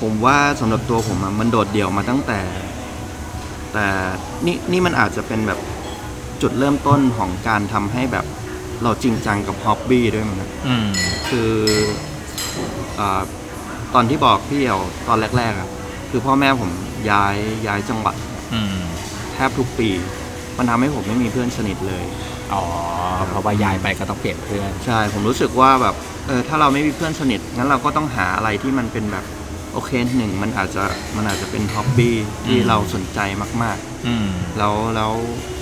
ผมว่าสำหรับตัวผมอะมันโดดเดี่ยวมาตั้งแต่ แต่นี่นี่มันอาจจะเป็นแบบจุดเริ่มต้นของการทำให้แบบ เราจริงจังกับฮ็อบบี้ด้วยมั้งครับอืม คืออาตอนที่บอกพี่เอ๋วตอนแรกๆอะคือพ่อแม่ผมย้ายย้ายจังหวัดอืม แทบทุกปี มันทำให้ผมไม่มีเพื่อนสนิทเลย อ๋อ เพราะว่าย้ายไปก็ต้องเปลี่ยนเพื่อน ใช่ ผมรู้สึกว่าแบบเออถ้าเราไม่มีเพื่อนสนิทงั้นเราก็ต้องหาอะไรที่มันเป็นแบบ โอเคหนึ่งมันอาจจะมันอาจจะเป็น hobby ที่อืมเราสนใจมากอืม ๆ แล้วแล้ว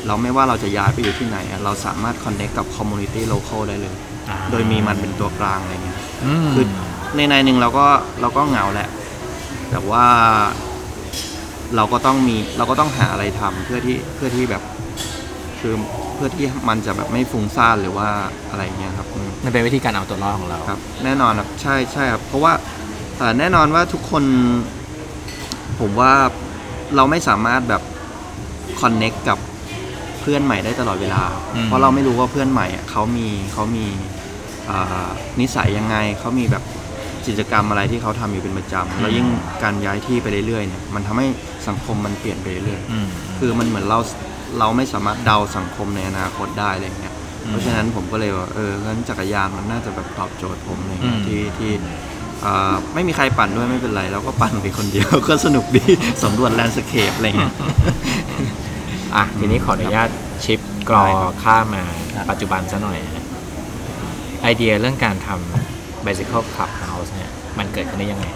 เราไม่ว่าเราจะย้ายไปอยู่ที่ไหนอะเราสามารถคอนเน c t กับ community local ได้เลย อ่า โดยมีมันเป็นตัวกลางอะไรเงี้ยอืมคือในในหนึ่งเราก็เราก็เหงาแหละ แต่ว่าเราก็ต้องมีเราก็ต้องหาอะไรทำเพื่อที่เพื่อที่แบบคือเพื่อที่มันจะแบบไม่ฟุ้งซ่านหรือว่าอะไรเงี้ยครับอืม มันเป็นวิธีการเอาตัวรอดของเรา ครับแน่นอนครับใช่ใช่ครับเพราะว่าเอ่อ แน่นอนว่าทุกคนผมว่าเราไม่สามารถแบบคอนเน็กกับเพื่อนใหม่ได้ตลอดเวลาอืมเพราะเราไม่รู้ว่าเพื่อนใหม่อะเขามีเขามีเอ่อนิสัยยังไงเขามีแบบกิจกรรมอะไรที่เขาทำอยู่เป็นประจำแล้วยิ่งการย้ายที่ไปเรื่อยๆเนี่ยมันทำให้สังคมมันเปลี่ยนไปเรื่อยๆอืมคือมันเหมือนเราเราไม่สามารถเดาสังคมในอนาคตได้อะไรเงี้ยอืมเพราะฉะนั้นผมก็เลยว่าเอองั้นจักรยานมันน่าจะแบบตอบโจทย์ผมอะไรเงี้ยอืมที่ที่เอ่อ ไม่มีใครปั่นด้วยไม่เป็นไรเราก็ปั่นไปคนเดียวก็สนุกดีสำรวจแลนด์สเคปอะไรเงี้ยอะทีนี้ขออนุญาตชิปกรอได้ครับข้ามมาครับปัจจุบันซะหน่อยนะไอเดียเรื่องการทำ Bicycle Clubhouse เนี่ยมันเกิดขึ้นได้ยังไง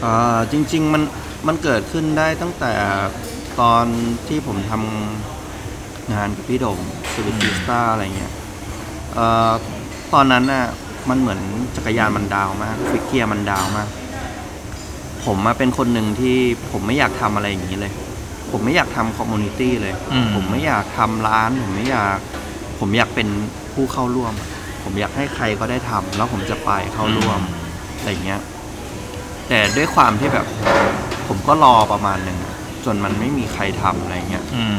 เอ่อจริง ๆ มันมันเกิดขึ้นได้ตั้งแต่ตอนที่ผมทำงานกับพี่โดมสวิตติสตาอะไรเงี้ยเอ่อตอนนั้นน่ะ มันเหมือนจักรยานมัน down มาก fixed gear มัน down มาก ผมมาเป็นคนหนึ่งที่ผมไม่อยากทำอะไรอย่างนี้เลย ผมไม่อยากทำ community เลยอืมผมไม่อยากทำร้าน ผมไม่อยาก ผมอยากเป็นผู้เข้าร่วม ผมอยากให้ใครก็ได้ทำแล้วผมจะไปเข้าร่วมอะไรเงี้ย แต่ด้วยความที่แบบ ผมก็รอประมาณหนึ่งอะจนมันไม่มีใครทำอะไรเงี้ยอืม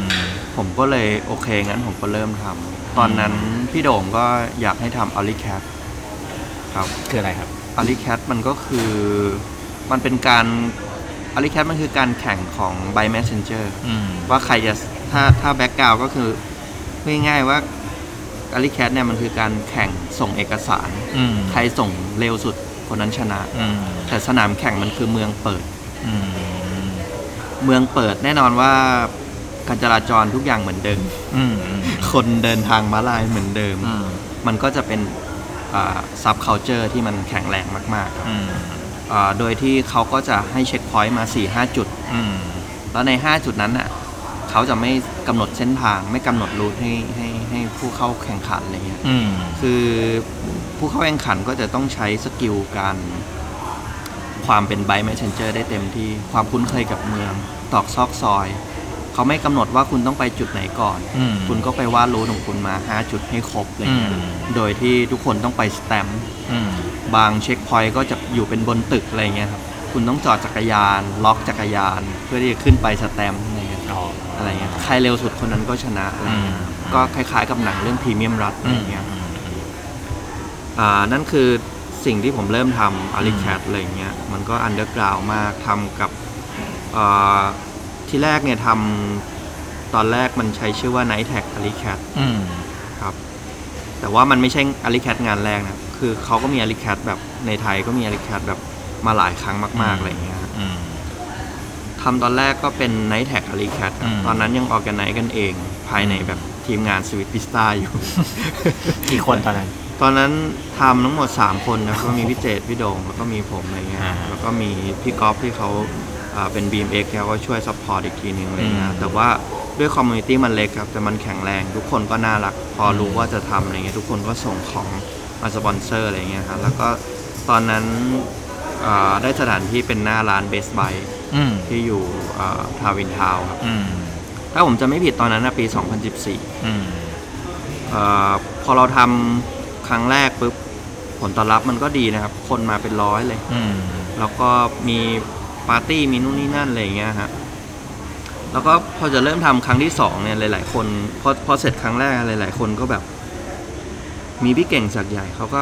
ผมก็เลยโอเคงั้นผมก็เริ่มทำตอนนั้นพี่โด่งก็อยากให้ทำอ l ลิแคท ครับคืออะไรครับอ l ลิแคทมันก็คือมันเป็นการอ l ลิแคทมันคือการแข่งของ by messenger อืมว่าใครจะถ้าถ้าแบ็กกราวก็คือพูดง่ายๆว่าอ l ลิแคทเนี่ยมันคือการแข่งส่งเอกสารอืมใครส่งเร็วสุดคนนั้นชนะอืมแต่สนามแข่งมันคือเมืองเปิดอืมเมืองเปิดแน่นอนว่าการจราจรทุกอย่างเหมือนเดิมอืมอืมคนเดินทางม้าลายเหมือนเดิมอืมมันก็จะเป็น subculture ที่มันแข็งแรงมากๆครับอืมอ่าโดยที่เขาก็จะให้ checkpoint มา4-5จุด อืม แล้วใน 5 จุดนั้นน่ะเขาจะไม่กำหนดเส้นทางไม่กำหนด route ให้ให้ให้ผู้เข้าแข่งขันอะไรเงี้ย อืม คือผู้เข้าแข่งขันก็จะต้องใช้ skill การความเป็น bike messenger ได้เต็มที่ความคุ้นเคยกับเมือง ตรอกซอกซอย เขาไม่กำหนดว่าคุณต้องไปจุดไหนก่อนอืมคุณก็ไปวาด route ของคุณมา 5 จุดให้ครบอะไรเงี้ยอืมโดยที่ทุกคนต้องไปสแตมป์อืมบาง checkpoint ก็จะอยู่เป็นบนตึกอะไรเงี้ยครับคุณต้องจอดจักรยาน ล็อกจักรยาน เพื่อที่จะขึ้นไปสแตมป์อะไรเงี้ยอ๋ออะไรเงี้ยใครเร็วสุดคนนั้นก็ชนะอะไรเงี้ยอืมก็คล้ายๆกับหนังเรื่อง Premium Rush อะไรอืมเงี้ยอืมอ่านั่นคือสิ่งที่ผมเริ่มทำ alleycat อะไรเงี้ยมันก็ underground มากทำกับอ่า ที่แรกเนี่ยทำตอนแรกมันใช้ชื่อว่า Night Tag a l i c a t อืม ครับ แต่ว่ามันไม่ใช่อาริแคทงานแรกนะ คือเขาก็มีอาริแคทแบบในไทยก็มีอาริแคทแบบมาหลายครั้งมาก ๆ อะไรเงี้ยอืม ทำตอนแรกก็เป็น Night Tag a l i c a t อืม ตอนนั้นยังออกกันไนกันเอง ภายในแบบทีมงานสวิตพิสตาอยู่ กี่คนตอนนั้น ตอนนั้นทำทั้งหมด 3 คนนะก็มีพี่เจตพี่โดงแล้วก็มีผมอะไรเงี้ย อ่า แล้วก็มีพี่ก๊อฟที่เขาอ่า เป็น BMX แล้วก็ช่วย support อีกทีหนึงอะไรเงี้ยอืมแต่ว่าด้วย community มันเล็กครับ แต่มันแข็งแรง ทุกคนก็น่ารัก พอรู้ว่าจะทำอะไรเงี้ยทุกคนก็ส่งของมาสปอนเซอร์อะไรเงี้ยครับแล้วก็ตอนนั้นอ่าได้สถานที่เป็นหน้าร้านเบสไบอืมที่อยู่ Town in Town ครับ อืมถ้าผมจำไม่ผิดตอนนั้นนะปี 2014 อืม เออพอเราทำครั้งแรกปุ๊บผลตอบรับมันก็ดีนะครับ คนมาเป็นร้อยเลย อืม แล้วก็มี ปาร์ตี้มีนู่นนี่นั่นอะไรอย่างเงี้ยฮะแล้วก็พอจะเริ่มทำครั้งที่สองเนี่ยหลาย ๆ คนพอพอเสร็จครั้งแรกหลาย ๆ คนก็แบบ มีพี่เก่งสักใหญ่เขาก็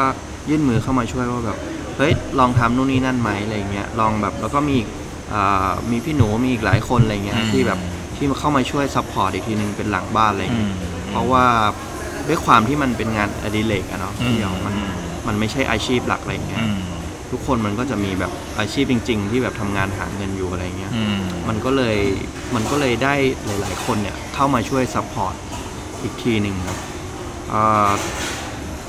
ยื่นมือเข้ามาช่วยว่าแบบเฮ้ยลองทำนู่นนี่นั่นไหมอะไรเงี้ยลองแบบแล้วก็มีอีกอ่ามีพี่หนูมีอีกหลายคนอะไรเงี้ยอืมที่แบบที่มาเข้ามาช่วย support อีกทีนึงเป็นหลังบ้านอะไรอืเงี้ยมเพราะว่าด้วยความที่มันเป็นงานอดิเรกอะเนาะอืมเดียวมันมันไม่ใช่อาชีพหลักอะไรเงี้ยอืม ทุกคนมันก็จะมีแบบอาชีพจริง ๆ ที่แบบทำงานหาเงินอยู่อะไรเงี้ย อืม มันก็เลยมันก็เลยได้หลายๆ คนเนี่ยเข้ามาช่วย support อีกทีหนึ่งครับอ่า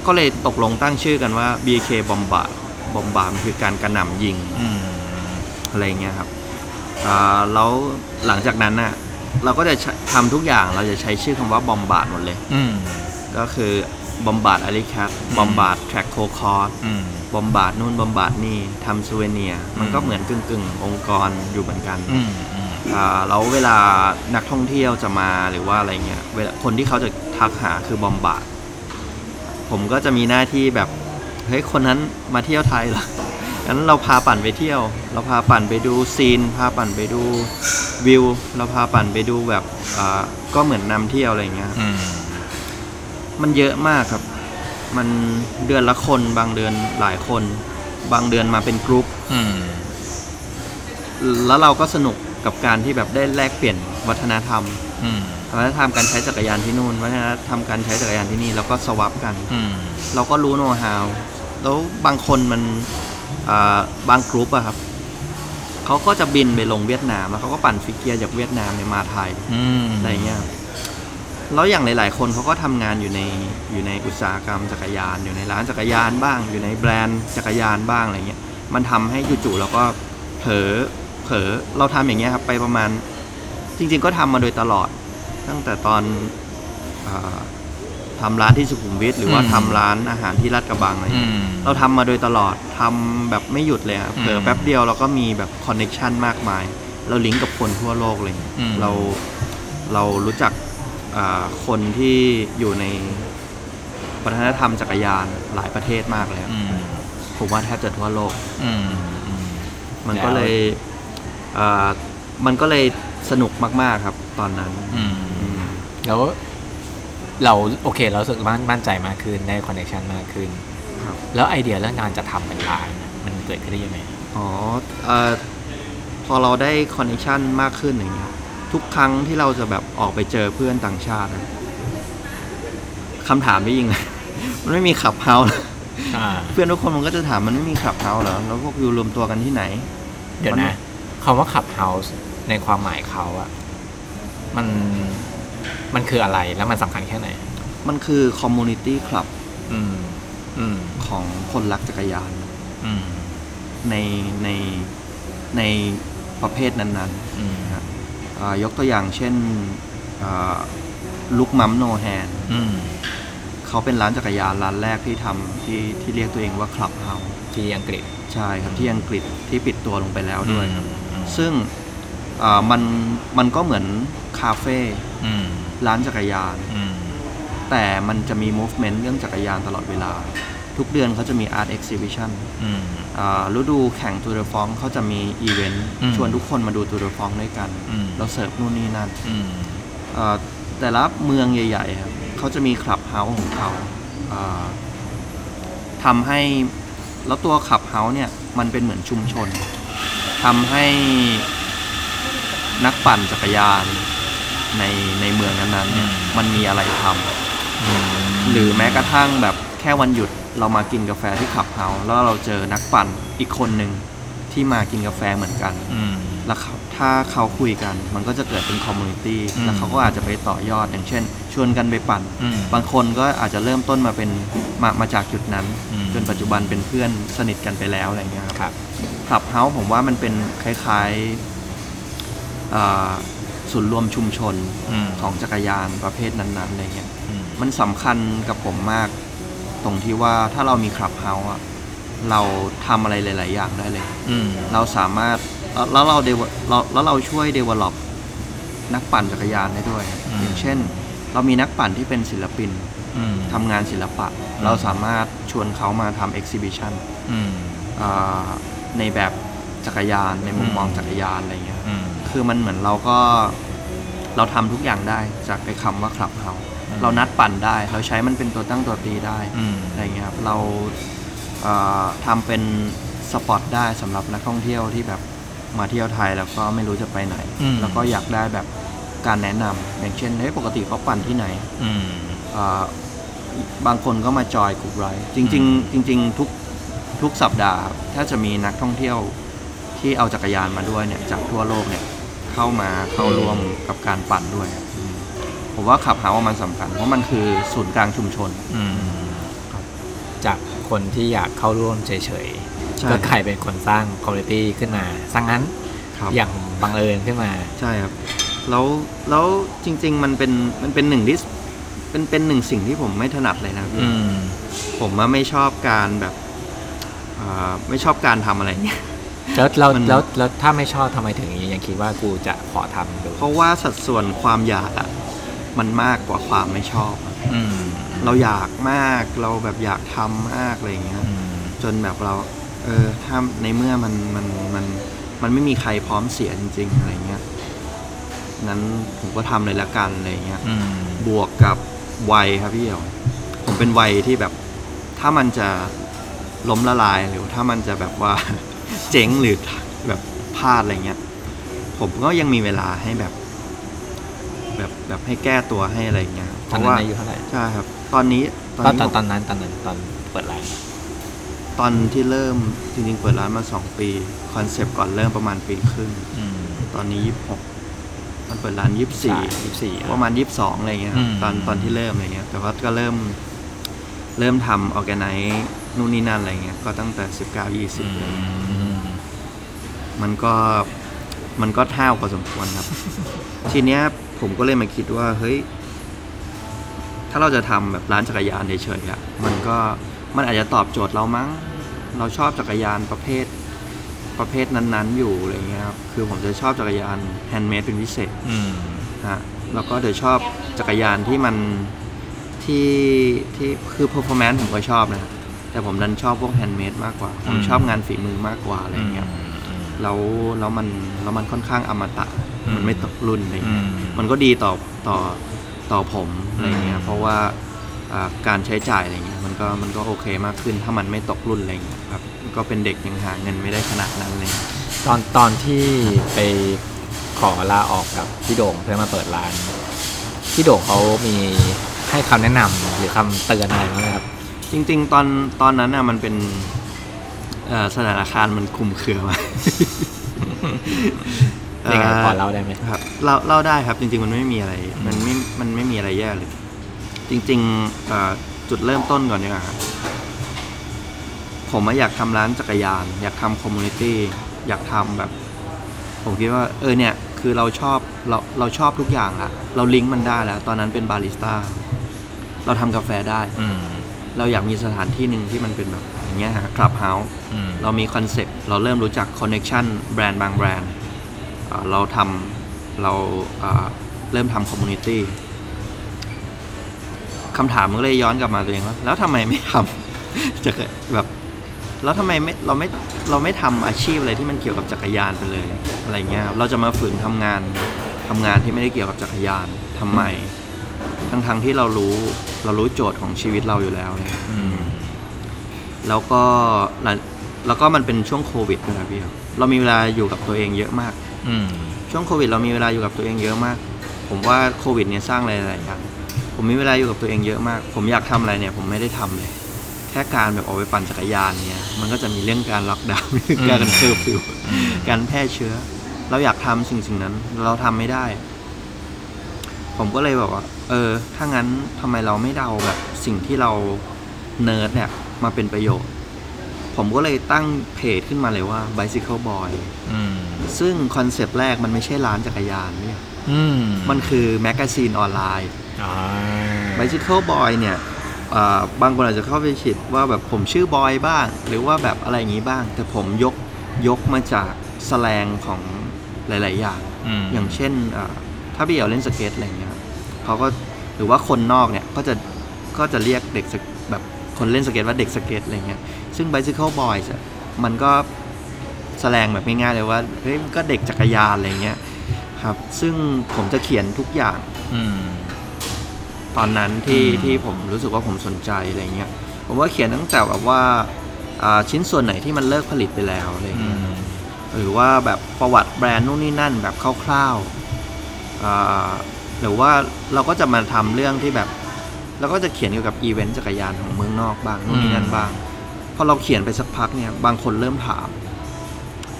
ก็เลยตกลงตั้งชื่อกันว่า BK บอมบาร์บอมบาร์คือการกระหน่ำยิง อืม อะไรเงี้ยครับอ่าแล้วหลังจากนั้นน่ะเราก็จะใช้ทำทุกอย่างเราจะใช้ชื่อคำว่า Bombard หมดเลย อืม ก็คือ Bombard Alleycat Bombard Tracklocross อืม Bombard นู่น Bombard นี่ทำ souvenir มันก็เหมือนกึ่งกึ่งๆองค์กรอยู่เหมือนกันอืมอืมอ่าแล้วเวลานักท่องเที่ยวจะมาหรือว่าอะไรเงี้ยเวลาคนที่เขาจะทักหาคือ Bombard ผมก็จะมีหน้าที่แบบเฮ้ยคนนั้นมาเที่ยวไทยเหรองั้นเราพาปั่นไปเที่ยว เราพาปั่นไปดูซีน พาปั่นไปดูวิว เราพาปั่นไปดูแบบอ่าก็เหมือนนำเที่ยวอะไรเงี้ยอื มมันเยอะมากครับ มันเดือนละคนบางเดือนหลายคน บางเดือนมาเป็นกรุ๊ปอืม แล้วเราก็สนุกกับการที่แบบได้แลกเปลี่ยนวัฒนธรรม อืม วัฒนธรรมการใช้จักรยานที่นู่นวัฒนธรรมการใช้จักรยานที่นี่แล้วก็สวับกัน อืม เราก็รู้โน้ตฮาวแล้วบางคนมันอ่าบางกรุ๊ปอะครับเขาก็จะบินไปลงเวียดนามแล้วเขาก็ปั่น fixed gear จากเวียดนามเนี่ยมาไทยอืมอะไรเงี้ย แล้วอย่างหลาย ๆ คนเขาก็ทำงานอยู่ในอยู่ในอุตสาหกรรมจักรยาน อยู่ในร้านจักรยานบ้าง อยู่ในแบรนด์จักรยานบ้างอะไรเงี้ยมันทำให้จู่ๆเราก็เผลอเผลอเราทำอย่างเงี้ยครับไปประมาณจริง ๆ ก็ทำมาโดยตลอด ตั้งแต่ตอนอาทำร้านที่สุขุมวิทหรือว่าอืมทำร้านอาหารที่ลาดกระบังอะไรอืเงี้ยมเราทำมาโดยตลอดทำแบบไม่หยุดเลยครับอืมเผลอแป๊บเดียวเราก็มีแบบคอนเน็ชันมากมาย เราลิงก์กับคนทั่วโลกเลยอืมเราเรารู้จักอ่า คนที่อยู่ในวัฒนธรรมจักรยานหลายประเทศมากเลยครับอืมผมว่าแทบจะทั่วโลกอืมอืมมันก็เลยอ่ามันก็เลยสนุกมากๆครับตอนนั้นอืมอืมแล้วเราโอเคเรารู้สึกมั่นมั่นใจมากขึ้นได้ connection มากขึ้นครับแล้วไอเดียเรื่องการจะทำเป็นร้านน่ะมันเกิดขึ้นได้ยังไง อ๋อเอ่อพอเราได้ connection มากขึ้นอย่างเงี้ย ทุกครั้งที่เราจะแบบออกไปเจอเพื่อนต่างชาติอะคำถามที่ยิงเลยมันไม่มี clubhouse อ่าเพื่อนทุกคนมันก็จะถามมันไม่มี clubhouse เหรอแล้วพวกอยู่รวมตัวกันที่ไหน เดี๋ยวมันนะคำว่า clubhouse ในความหมายเขาอะมันมันคืออะไรแล้วมันสำคัญแค่ไหน มันคือ community club อืมอืมของคนรักจักรยานอืมในในในประเภทนั้นอืมๆอ่า ยกตัวอย่างเช่น Look Mum No Hands อืมเขาเป็นร้านจักรยานร้านแรกที่ทำที่ที่เรียกตัวเองว่า clubhouse ที่อังกฤษใช่ครับที่อังกฤษที่ปิดตัวลงไปแล้วด้วยครับอืมซึ่งอ่ามันมันก็เหมือนคาเฟ่อืมร้านจักรยานอืมแต่มันจะมี movement เรื่องจักรยานตลอดเวลา ทุกเดือนเขาจะมี art exhibition อืม อ่าฤดูแข่ง Tour de France เขาจะมีอีเวนต์อืมชวนทุกคนมาดู Tour de France ด้วยกัน อืมแล้วเสิร์ฟนู่นนี่นั่นอืม อ่าแต่ละเมืองใหญ่ๆครับเขาจะมีคลับเฮาส์ของเขาอ่าทำให้แล้วตัว clubhouse เนี่ย มันเป็นเหมือนชุมชนทำให้นักปั่นจักรยานในในเมืองนั้นๆเนี่ยอืม มันมีอะไรทำ หรือแม้กระทั่งแบบแค่วันหยุด เรามากินกาแฟที่ clubhouse แล้วเราเจอนักปั่นอีกคนหนึ่งที่มากินกาแฟเหมือนกัน อืม แล้วเขาถ้าเขาคุยกันมันก็จะเกิดเป็น community อืมแล้วเขาก็อาจจะไปต่อยอดอย่างเช่น ชวนกันไปปั่น อืมบางคนก็อาจจะเริ่มต้นมาเป็นมามาจากจุดนั้น อืม จนปัจจุบันเป็นเพื่อนสนิทกันไปแล้วอะไรเงี้ยครับครับ คลับเฮาส์ผมว่ามันเป็นคล้ายๆอ่าศูนย์รวมชุมชนอืม ของจักรยานประเภทนั้นๆอะไรเงี้ย อืม มันสำคัญกับผมมาก ตรงที่ว่าถ้าเรามีคลับเฮาส์อะเราทำอะไรหลาย ๆ อย่างได้เลย อืม เราสามารถแล้วแล้วเรา develop เราแล้วเราช่วย develop นักปั่นจักรยานได้ด้วย อืม อย่างเช่น เรามีนักปั่นที่เป็นศิลปินอืม ทำงานศิลปะเราสามารถชวนเขามาทำ exhibition อืมอ่าในแบบจักรยานในมุมมองอืม จักรยานอะไรเงี้ย อืม คือมันเหมือนเราก็เราทำทุกอย่างได้จากไอ้คำว่าคลับเฮาอืม เรานัดปั่นได้ เราใช้มันเป็นตัวตั้งตัวตีได้อืม อะไรเงี้ยครับเราเอ่อทำเป็นสปอตได้สำหรับนักท่องเที่ยวที่แบบมาเที่ยวไทยแล้วก็ไม่รู้จะไปไหน อืม แล้วก็อยากได้แบบการแนะนำอย่างเช่นเฮ้ยปกติเขาปั่นที่ไหน อืมเอ่อบางคนก็มาจอยกลุ่มไรด์จริง ๆ จริง ๆ ทุกทุกสัปดาห์ครับถ้าจะมีนักท่องเที่ยวที่เอาจักรยานมาด้วยเนี่ยจากทั่วโลกเนี่ยเข้ามาเข้าร่วมกับการปั่นด้วยครับอืม ผมว่าขับเฮาส์มันสำคัญ เพราะมันคือศูนย์กลางชุมชน อืมครับจากคนที่อยากเข้าร่วมเฉยใช่ ๆ ก็กลายเป็นคนสร้าง community ขึ้นมาสร้างงั้นครับ อย่างบังเอิญขึ้นมา ใช่ครับ แล้วแล้วจริง ๆ มันเป็นมันเป็นหนึ่งที่เป็นเป็นหนึ่งสิ่งที่ผมไม่ถนัดเลยนะพี่อืม ผมว่าไม่ชอบการแบบอ่าไม่ชอบการทำอะไรเนี่ยแล้วเรามัน แล้วแล้วถ้าไม่ชอบทำไมถึงยังคิดว่ากูจะขอทำดูเพราะว่าสัดส่วนความอยากอะ มันมากกว่าความไม่ชอบอะอืมเราอยากมากเราแบบอยากทำมากอะไรอย่างเงี้ย อืมจนแบบเรา เออ ถ้าในเมื่อมันมันมันมันไม่มีใครพร้อมเสียจริงๆอะไรเงี้ยงั้นผมก็ทำเลยละกันอะไรเงี้ย อืมบวกกับวัยครับพี่เอ๋วผมเป็นวัยที่แบบ ถ้ามันจะล้มละลายหรือถ้ามันจะแบบว่า เจ๊งหรือแบบพลาดอะไรเงี้ย ผมก็ยังมีเวลาให้แบบ แบบแบบให้แก้ตัวให้อะไรเงี้ยตอนนั้นอายุเท่าไหร่ใช่ครับ ตอนนี้ตอนตอนนี้ตอนผมตอนนั้นตอนนั้นตอนเปิดร้านตอนที่เริ่มจริงๆเปิดร้านมาสองปีคอนเซปต์ก่อนเริ่มประมาณปีครึ่ง อืมตอนนี้ยี่สิบหกตอนเปิดร้านยี่สิบสี่ ยี่สิบสี่ ประมาณยี่สิบสองอะไรเงี้ยครับอืมตอนตอนที่เริ่มอะไรเงี้ย แต่ว่าก็เริ่ม เริ่มทำ organize นู่นนี่นั่นอะไรเงี้ยก็ตั้งแต่สิบเก้ายี่สิบอืมมันก็มันก็ tough พอสมควรครับ ทีเนี้ย ผมก็เลยมาคิดว่าเฮ้ยถ้าเราจะทำแบบร้านจักรยานเฉยๆอะมันก็มันอาจจะตอบโจทย์เรามั้ง เราชอบจักรยานประเภทประเภทนั้นๆ อยู่อะไรเงี้ยครับ คือผมจะชอบจักรยาน handmade เป็นพิเศษอืมฮะ แล้วก็เดี๋ยวชอบจักรยานที่มันที่ที่คือ performance ผมก็ชอบนะ แต่ผมดันชอบพวก handmade มากกว่าผมอืมชอบงานฝีมือมากกว่าอะไรเงี้ย แล้วแล้วมันแล้วมันค่อนข้างอมตะอื มมันไม่ตกรุ่นอะไรอืเงี้ยมมันก็ดีต่อต่อต่อผมอะไรเงี้อืยมเพราะว่าอ่าการใช้จ่ายอะไรเงี้ยมันก็มันก็โอเคมากขึ้นถ้ามันไม่ตกรุ่นอะไรเงี้ยครับก็เป็นเด็กยังหาเงินไม่ได้ขนาดนั้นเลยตอนตอนที่ไปขอลาออกกับพี่โด่งเพื่อมาเปิดร้านพี่โด่งเขามีให้คำแนะนำหรือคำเตือนอะไรบ้างไหมครับ จริง ๆ ตอนตอนนั้นน่ะมันเป็นเอ่อสถานการณ์มันคลุมเครือมาก ยังไงพอเล่าได้ไหมครับเล่าเล่าได้ครับจริง ๆ มันไม่มีอะไร มันไม่มันไม่มีอะไรแย่เลย จริงๆเอ่อจุดเริ่มต้นก่อนเนี่ยครับผมอะอยากทำร้านจักรยาน อยากทำ community อยากทำแบบ ผมคิดว่า เออเนี่ย คือเราชอบเราเราชอบทุกอย่างอะเราลิงก์มันได้แล้ว ตอนนั้นเป็นบาริสต้าเราทำกาแฟได้อืมเราอยากมีสถานที่หนึ่งที่มันเป็นแบบอย่างเงี้ยฮะ clubhouse อืมเรามี concept เราเริ่มรู้จัก connection แบรนด์บางแบรนด์ เอ่อเราทำเราเอ่อเริ่มทำ community คำถามมันก็เลยย้อนกลับมาตัวเองว่าแล้วทำไมไม่ทำจะแบบแล้วทำไมไม่เราไม่เราไม่ทำอาชีพอะไรที่มันเกี่ยวกับจักรยานไปเลยอะไรเงี้ยครับเราจะมาฝืนทำงานทำงานที่ไม่ได้เกี่ยวกับจักรยานทำไมทั้งทงๆที่เรารู้เรารู้โจทย์ของชีวิตเราอยู่แล้วเนี่ยอืมแล้วก็หลังแล้วก็มันเป็นช่วงโควิดด้วยนะพี่ครับเรามีเวลาอยู่กับตัวเองเยอะมาก อืม ช่วงโควิดเรามีเวลาอยู่กับตัวเองเยอะมาก ผมว่าโควิดเนี่ยสร้างอะไรหลายอย่าง ผมมีเวลาอยู่กับตัวเองเยอะมาก ผมอยากทำอะไรเนี่ย ผมไม่ได้ทำเลย แค่การแบบออกไปปั่นจักรยานเนี่ย มันก็จะมีเรื่องการล็อกดาวน์การเคอร์ฟิว การแพร่เชื้อ เราอยากทำสิ่งสิ่งนั้น เราทำไม่ได้ ผมก็เลยบอกว่า เออ ถ้างั้นทำไมเราไม่เอาแบบสิ่งที่เราเนิร์ดเนี่ยมาเป็นประโยชน์ ผมก็เลยตั้งเพจขึ้นมาเลยว่า Bicycle Boy อืมซึ่ง concept แรกมันไม่ใช่ร้านจักรยานเนี่ยอืมมันคือแมกกาซีนออนไลน์อ๋อ Bicycle Boy เนี่ยอ่าบางคนอาจจะเข้าไปคิดว่าแบบผมชื่อบอยบ้าง หรือว่าแบบอะไรอย่างนี้บ้าง แต่ผมยกยกมาจาก slang ของหลาย ๆ อย่างอืมอย่างเช่นอ่าถ้าพี่เอ๋วเล่นสเก็ตอะไรอย่างเงี้ยเขาก็หรือว่าคนนอกเนี่ยก็จะก็จะเรียกเด็กสเก็ตแบบคนเล่นสเก็ตว่าเด็กสเก็ตอะไรเงี้ย ซึ่ง Bicycle Boys อะมันก็แสดงแบบง่ายๆเลยว่าเฮ้ยมันก็เด็กจักรยานอะไรเงี้ยครับ ซึ่งผมจะเขียนทุกอย่างอืม ตอนนั้นที่อืม ที่ผมรู้สึกว่าผมสนใจอะไรเงี้ยผมว่าเขียนตั้งแต่แบบว่าอ่าชิ้นส่วนไหนที่มันเลิกผลิตไปแล้วอะไรอืเงี้ย ม หรือว่าแบบประวัติแบรนด์นู่นนี่นั่นแบบคร่าวๆอ่าหรือว่าเราก็จะมาทำเรื่องที่แบบ เราก็จะเขียนเกี่ยวกับอีเวนต์จักรยานของเมืองนอกบ้างนู่นนี่นั่นบ้าง พอเราเขียนไปสักพักเนี่ยบางคนเริ่มถาม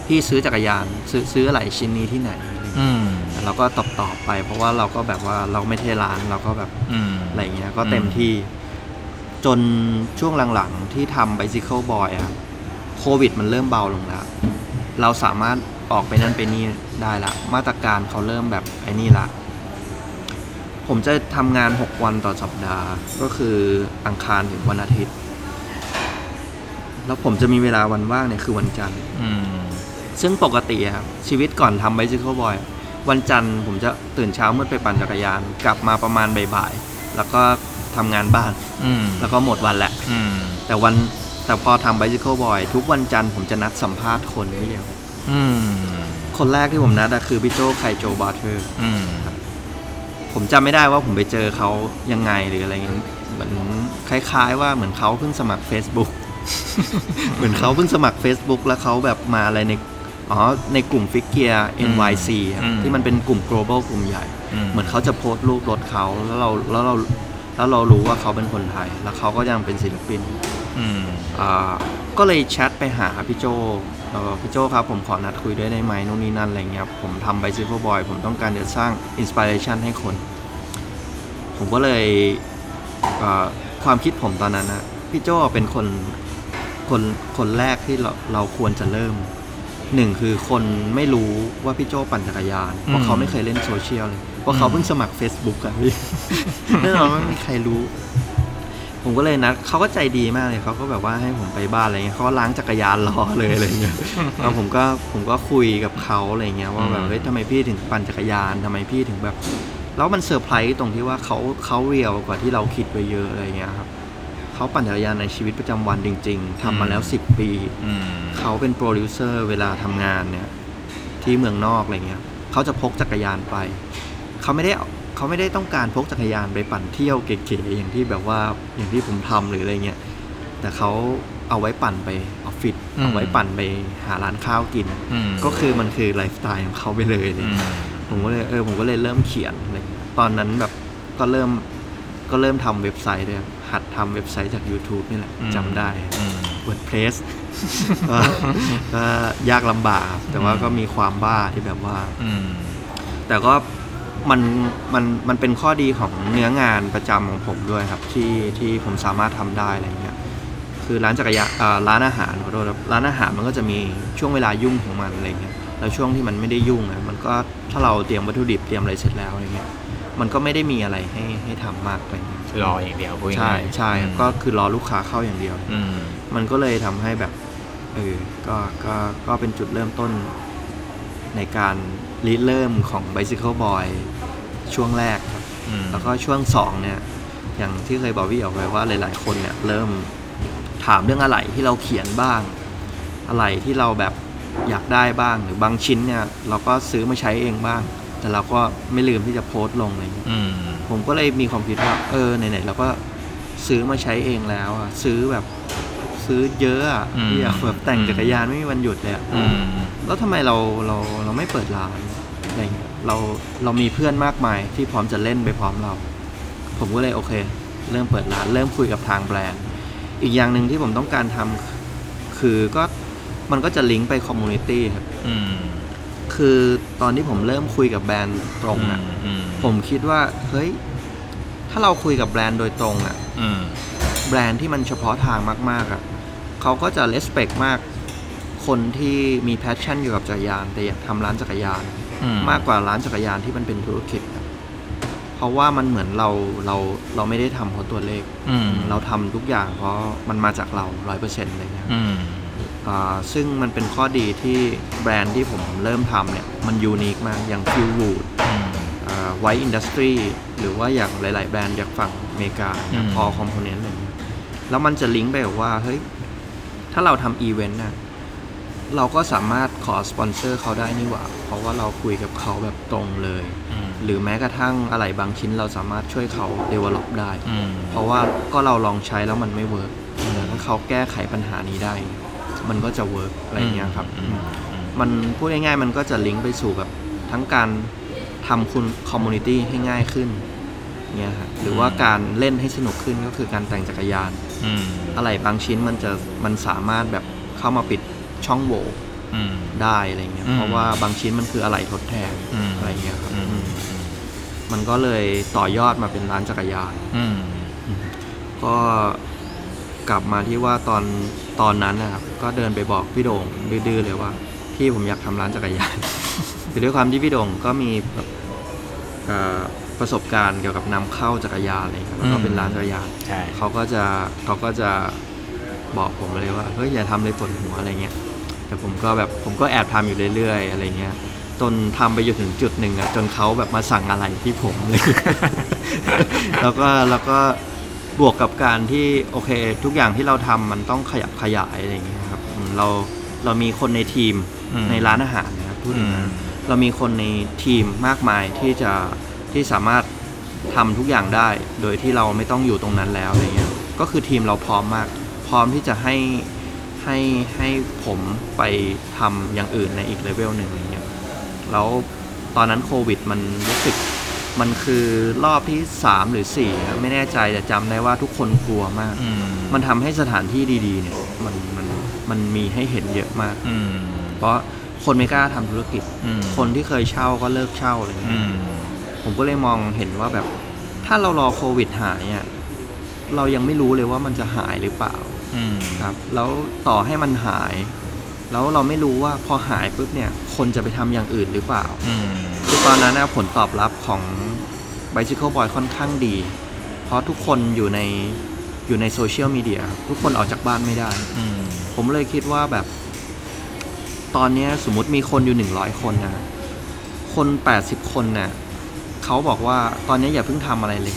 พี่ซื้อจักรยานซื้อซื้ออะไรชิ้นนี้ที่ไหนอะไรเงี้ยอืมเราก็ตอบตอบๆไป เพราะว่าเราก็แบบว่าเราไม่ใช่ร้านเราก็แบบอืมอะไรเงี้ยก็เต็มที่ จนช่วงหลังๆ ที่ทำ Bicycle Boy อะครับโควิดมันเริ่มเบาลงแล้ว เราสามารถออกไปนั่นไปนี่ได้ละ มาตรการเขาเริ่มแบบไอ้นี่ละผมจะทำงาน 6 วันต่อสัปดาห์ ก็คืออังคารถึงวันอาทิตย์ แล้วผมจะมีเวลาวันว่างเนี่ยคือวันจันทร์ อืม ซึ่งปกติอะครับชีวิตก่อนทำ Bicycle Boy วันจันทร์ผมจะตื่นเช้ามืดไปปั่นจักรยาน กลับมาประมาณบ่ายๆ แล้วก็ทำงานบ้าน อืม แล้วก็หมดวันแหละ อืม แต่วันแต่พอทำ Bicycle Boy ทุกวันจันทร์ผมจะนัดสัมภาษณ์คนไม่เดียวอืม คนแรกที่ผมนัดอะคือพี่โจไคโจบาร์เทอร์ อืม ผมจำไม่ได้ว่าผมไปเจอเขายังไงหรืออะไรเงี้ยเหมือนคล้าย ๆ ว่าเหมือนเขาเพิ่งสมัคร Facebook เหมือนเขาเพิ่งสมัคร Facebook แล้วเขาแบบมาอะไรในอ๋อในกลุ่มฟิกเกีย NYC อะอืมที่มันเป็นกลุ่ม global กลุ่มใหญ่อืมเหมือนเขาจะโพสต์รูปรถเขาแล้วเราแล้วเราแล้วเรารู้ว่าเขาเป็นคนไทย แล้วเขาก็ยังเป็นศิลปินอืมอ่าก็เลยแชทไปหาพี่โจเอ่อพี่โจครับผมขอนัดคุยด้วยได้ไหมนู่นนี่นั่นอะไรเงี้ยผมทำ Bicycle Boy ผมต้องการจะสร้างอินสปิเรชันให้คน ผมก็เลยเอ่อความคิดผมตอนนั้นนะพี่โจเป็นคน คนคนแรกที่เราเราควรจะเริ่มหนึ่งคือคนไม่รู้ว่าพี่โจปั่นจักรยาน เพราะเขาไม่เคยเล่นโซเชียลเลยเพราะเขาเพิ่งสมัคร Facebook อะพี่แน่นอนว่าไม่มีใครรู้ ผมก็เลยนัดเขาก็ใจดีมากเลยเขาก็แบบว่าให้ผมไปบ้านอะไรเงี้ยเขาก็ล้างจักรยานรอเลยอะไรเงี้ยแล้วผมก็ผมก็คุยกับเขาอะไรเงี้ยว่าแบบเฮ้ยทำไมพี่ถึงปั่นจักรยานทำไมพี่ถึงแบบ แล้วมันเซอร์ไพรส์ตรงที่ว่าเขาเขา real กว่าที่เราคิดไปเยอะอะไรเงี้ยครับ เขาปั่นจักรยานในชีวิตประจำวันจริง ๆทำมาแล้วสิบปี อืมเขาเป็นโปรดิวเซอร์เวลาทำงานเนี่ย ที่เมืองนอกอะไรเงี้ยเขาจะพกจักรยานไป เขาไม่ได้เขาไม่ได้ต้องการพกจักรยานไปปั่นเที่ยวเก๋ๆอย่างที่แบบว่าอย่างที่ผมทำหรืออะไรเงี้ยแต่เขาเอาไว้ปั่นไปออฟฟิศเอาไว้ปั่นไปหาร้านข้าวกิน อืมก็คือมันคือไลฟ์สไตล์ของเขาไปเลยอะไรเงี้ย อืม ผมก็เลยเออผมก็เลยเริ่มเขียนอะไรเงี้ยตอนนั้นแบบก็เริ่มก็เริ่มทำเว็บไซต์ด้วยครับ หัดทำเว็บไซต์จาก YouTube นี่แหละจำได้อืม WordPress ก็ก็ยากลำบากครับแต่ว่าก็มีความบ้าที่แบบว่าอืมแต่ก็มันมันมันเป็นข้อดีของเนื้องานประจำของผมด้วยครับ ที่ที่ผมสามารถทำได้อะไรเงี้ยคือร้านจักรยานอ่าร้านอาหารขอโทษครับร้านอาหารมันก็จะมีช่วงเวลายุ่งของมันอะไรเงี้ยแล้วช่วงที่มันไม่ได้ยุ่งอะมันก็ถ้าเราเตรียมวัตถุดิบเตรียมอะไรเสร็จแล้วอะไรเงี้ย มันก็ไม่ได้มีอะไรให้ให้ทำมากอะไรเงี้ยรออย่างเดียวพูดใช่ง่ายๆใช่ก็คือรอลูกค้าเข้าอย่างเดียว อืม มันก็เลยทำให้แบบเออก็ก็ก็เป็นจุดเริ่มต้นในการรีเริ่มของ Bicycle Boy ช่วงแรกครับ อืม แล้วก็ช่วงสองเนี่ย อย่างที่เคยบอกพี่ออกไปว่าหลาย ๆ คนเนี่ย เริ่มถามเรื่องอะไรที่เราเขียนบ้าง อะไรที่เราแบบอยากได้บ้างหรือบางชิ้นเนี่ย เราก็ซื้อมาใช้เองบ้าง แต่เราก็ไม่ลืมที่จะโพสต์ลงอะไรอย่างเงี้ยอืม ผมก็เลยมีความคิดว่า เออไหนๆเราก็ซื้อมาใช้เองแล้วอะซื้อแบบซื้อเยอะอะอืม ที่อยแบบแต่งจักรยานไม่มีวันหยุดเลยอะอืม แล้วทำไมเราเราเราไม่เปิดร้านอะไรเงี้ยเราเรามีเพื่อนมากมายที่พร้อมจะเล่นไปพร้อมเรา ผมก็เลยโอเค เริ่มเปิดร้าน เริ่มคุยกับทางแบรนด์ อีกอย่างหนึ่งที่ผมต้องการทำคือก็มันก็จะลิงก์ไป community ครับ อืม คือตอนที่ผมเริ่มคุยกับแบรนด์ตรงอะอืมผมคิดว่า เฮ้ย ถ้าเราคุยกับแบรนด์โดยตรงอะอืมแบรนด์ที่มันเฉพาะทางมาก ๆอะเขาก็จะเลสเ c กมากคนที่มี passion เกี่ยวกับจักรยาน แต่อยากทำร้านจักรยาน อืม มากกว่าร้านจักรยานที่มันเป็นธุรกิจอะเพราะว่ามันเหมือนเราเราเราไม่ได้ทำเพราะตัวเลข อืมเราทำทุกอย่างเพราะมันมาจากเราร้อยเปอร์เซ็นต์อะไรเงี้ย อืมอ่า ซึ่งมันเป็นข้อดีที่แบรนด์ที่ผมเริ่มทำเนี่ย มัน unique มากอย่าง Phil Wood อืม White Industries หรือว่าอย่างหลาย ๆ แบรนด์จากฝั่งอเมริกาอย่างอืม Paul Component อะไรเงี้ยแล้วมันจะลิงก์ไปกับว่า เฮ้ย ถ้าเราทำอีเวนต์น่ะเราก็สามารถขอสปอนเซอร์เขาได้นี่หว่า เพราะว่าเราคุยกับเขาแบบตรงเลยอืมหรือแม้กระทั่งอะไรบางชิ้นเราสามารถช่วยเขา develop ได้อืมเพราะว่าก็เราลองใช้แล้วมันไม่ work แต่ถ้าเขาแก้ไขปัญหานี้ได้ มันก็จะ work อะไรเงี้ยครับอืมอืมมันพูดง่ายๆ มันก็จะลิงก์ไปสู่แบบทั้งการทำคุณ community ให้ง่ายขึ้นเนี่ยครับหรือว่าการเล่นให้สนุกขึ้นก็คือการแต่งจักรยานอืมอะไรบางชิ้นมันจะมันสามารถแบบเข้ามาปิดช่องโหว่อืมได้อะไรเงี้ยอืมเพราะว่าบางชิ้นมันคืออะไรทดแทนอืมอะไรเงี้ยครับอืมอืมมันก็เลยต่อยอดมาเป็นร้านจักรยานอืมก็กลับมาที่ว่าตอน ตอนนั้นนะครับ ก็เดินไปบอกพี่โด่งดื้อๆเลยว่า พี่ผมอยากทำร้านจักรยานคือด้วยความที่พี่โด่งก็มีแบบเอ่อประสบการณ์เกี่ยวกับนำเข้าจักรยานอะไรครับแล้วก็อืมเป็นร้านจักรยานใช่เขาก็จะเขาก็จะบอกผมเลยว่าเฮ้ยอย่าทำเลยปวดหัวอะไรเงี้ยแต่ผมก็แบบผมก็แอบทำอยู่เรื่อยๆ อะไรเงี้ยจนทำไปอยู่ถึงจุดหนึ่งอะจนเขาแบบมาสั่งอะไรที่ผมเลย แล้วก็แล้วก็ บวกกับการที่โอเค ทุกอย่างที่เราทำมันต้องขยับขยายอะไรเงี้ยครับอืมเราเรามีคนในทีมอืมในร้านอาหารนะครับพูดถึงอืนะมเรามีคนในทีมมากมายที่จะที่สามารถทำทุกอย่างได้ โดยที่เราไม่ต้องอยู่ตรงนั้นแล้วอะไรเงี้ยก็คือทีมเราพร้อมมาก พร้อมที่จะให้ให้ให้ผมไปทำอย่างอื่นในอีกเลเวลหนึ่งอะไรเงี้ยแล้วตอนนั้นโควิดมันรู้สึก มันคือรอบที่ 3 หรือ 4 ครับ ไม่แน่ใจแต่จำได้ว่าทุกคนกลัวมาก อืมมันทำให้สถานที่ดีๆ เนี่ย มันมันมันมีให้เห็นเยอะมาก อืมเพราะคนไม่กล้าทำธุรกิจ อืมคนที่เคยเช่าก็เลิกเช่าอะไรเงี้อืยมผมก็เลยมองเห็นว่าแบบ ถ้าเรารอโควิดหายอะเรายังไม่รู้เลยว่ามันจะหายหรือเปล่า อืมครับ แล้วต่อให้มันหาย แล้วเราไม่รู้ว่าพอหายปุ๊บเนี่ย คนจะไปทำอย่างอื่นหรือเปล่า อืม คือตอนนั้นนะผลตอบรับของ Bicycle Boy ค่อนข้างดี เพราะทุกคนอยู่ในอยู่ในโซเชียลมีเดียทุกคนออกจากบ้านไม่ได้ อืม ผมเลยคิดว่าแบบ ตอนเนี้ยสมมติมีคนอยู่หนึ่งร้อยคนนะคนแปดสิบคนน่ะเขาบอกว่าตอนนี้อย่าเพิ่งทำอะไรเลย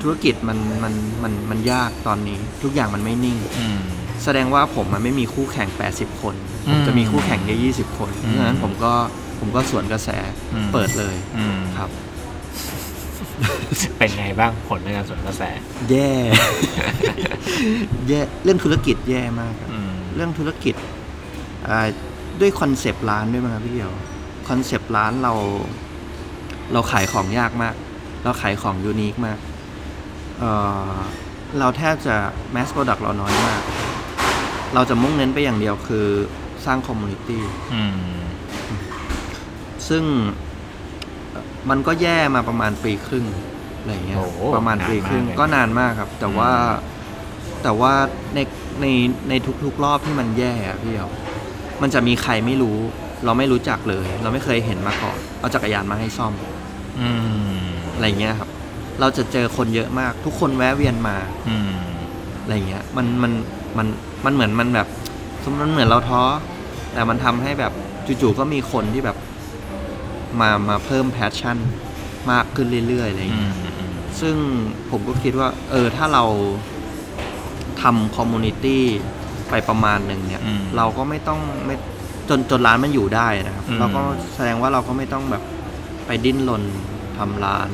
ธุรกิจมันมันมันมันยากตอนนี้ ทุกอย่างมันไม่นิ่ง อืม แสดงว่าผมมันไม่มีคู่แข่ง 80 คนอืผมมจะมีคู่แข่งแค่20 คนอืเพมราะฉะนั้นผมก็ผมก็สวนกระแสอืมเปิดเลยอืมครับ เป็นไงบ้างผลในการสวนกระแส แย่แย่เรื่องธุรกิจแย่มากครับอืมเรื่องธุรกิจอ่าด้วย concept ร้านด้วยมั้งครับพี่เดียว concept ร้านเรา เราขายของยากมาก เราขายของ unique มากเอ่อเราแทบจะ mass product เราน้อยมาก เราจะมุ่งเน้นไปอย่างเดียวคือสร้างคอมมูนิตี้อืมซึ่งเอ่อมันก็แย่มาประมาณปีครึ่งอะไรอย่างเงี้ยโอ้โหประมาณปีครึ่งนานมากเลย ก็นานมากครับ แต่ว่าแต่ว่าในในในทุกๆรอบที่มันแย่อะพี่เดียวมันจะมีใครไม่รู้ เราไม่รู้จักเลย เราไม่เคยเห็นมาก่อนเอาจักรยานมาให้ซ่อม อืมอะไรเงี้ยครับ เราจะเจอคนเยอะมาก ทุกคนแวะเวียนมา อืม อะไรเงี้ยมันมันมัน มันเหมือนมันแบบมันเหมือนเราท้อ แต่มันทำให้แบบจู่ๆก็มีคนที่แบบมามาเพิ่ม passion มากขึ้นเรื่อยๆอะไรเงี้ย อืมอืมซึ่งผมก็คิดว่า เออถ้าเราทำ community ไปประมาณหนึ่งเนี่ยอืมเราก็ไม่ต้องไม่จนจนร้านมันอยู่ได้นะครับอืมเราก็แสดงว่าเราก็ไม่ต้องแบบไปดิ้นรนทำร้าน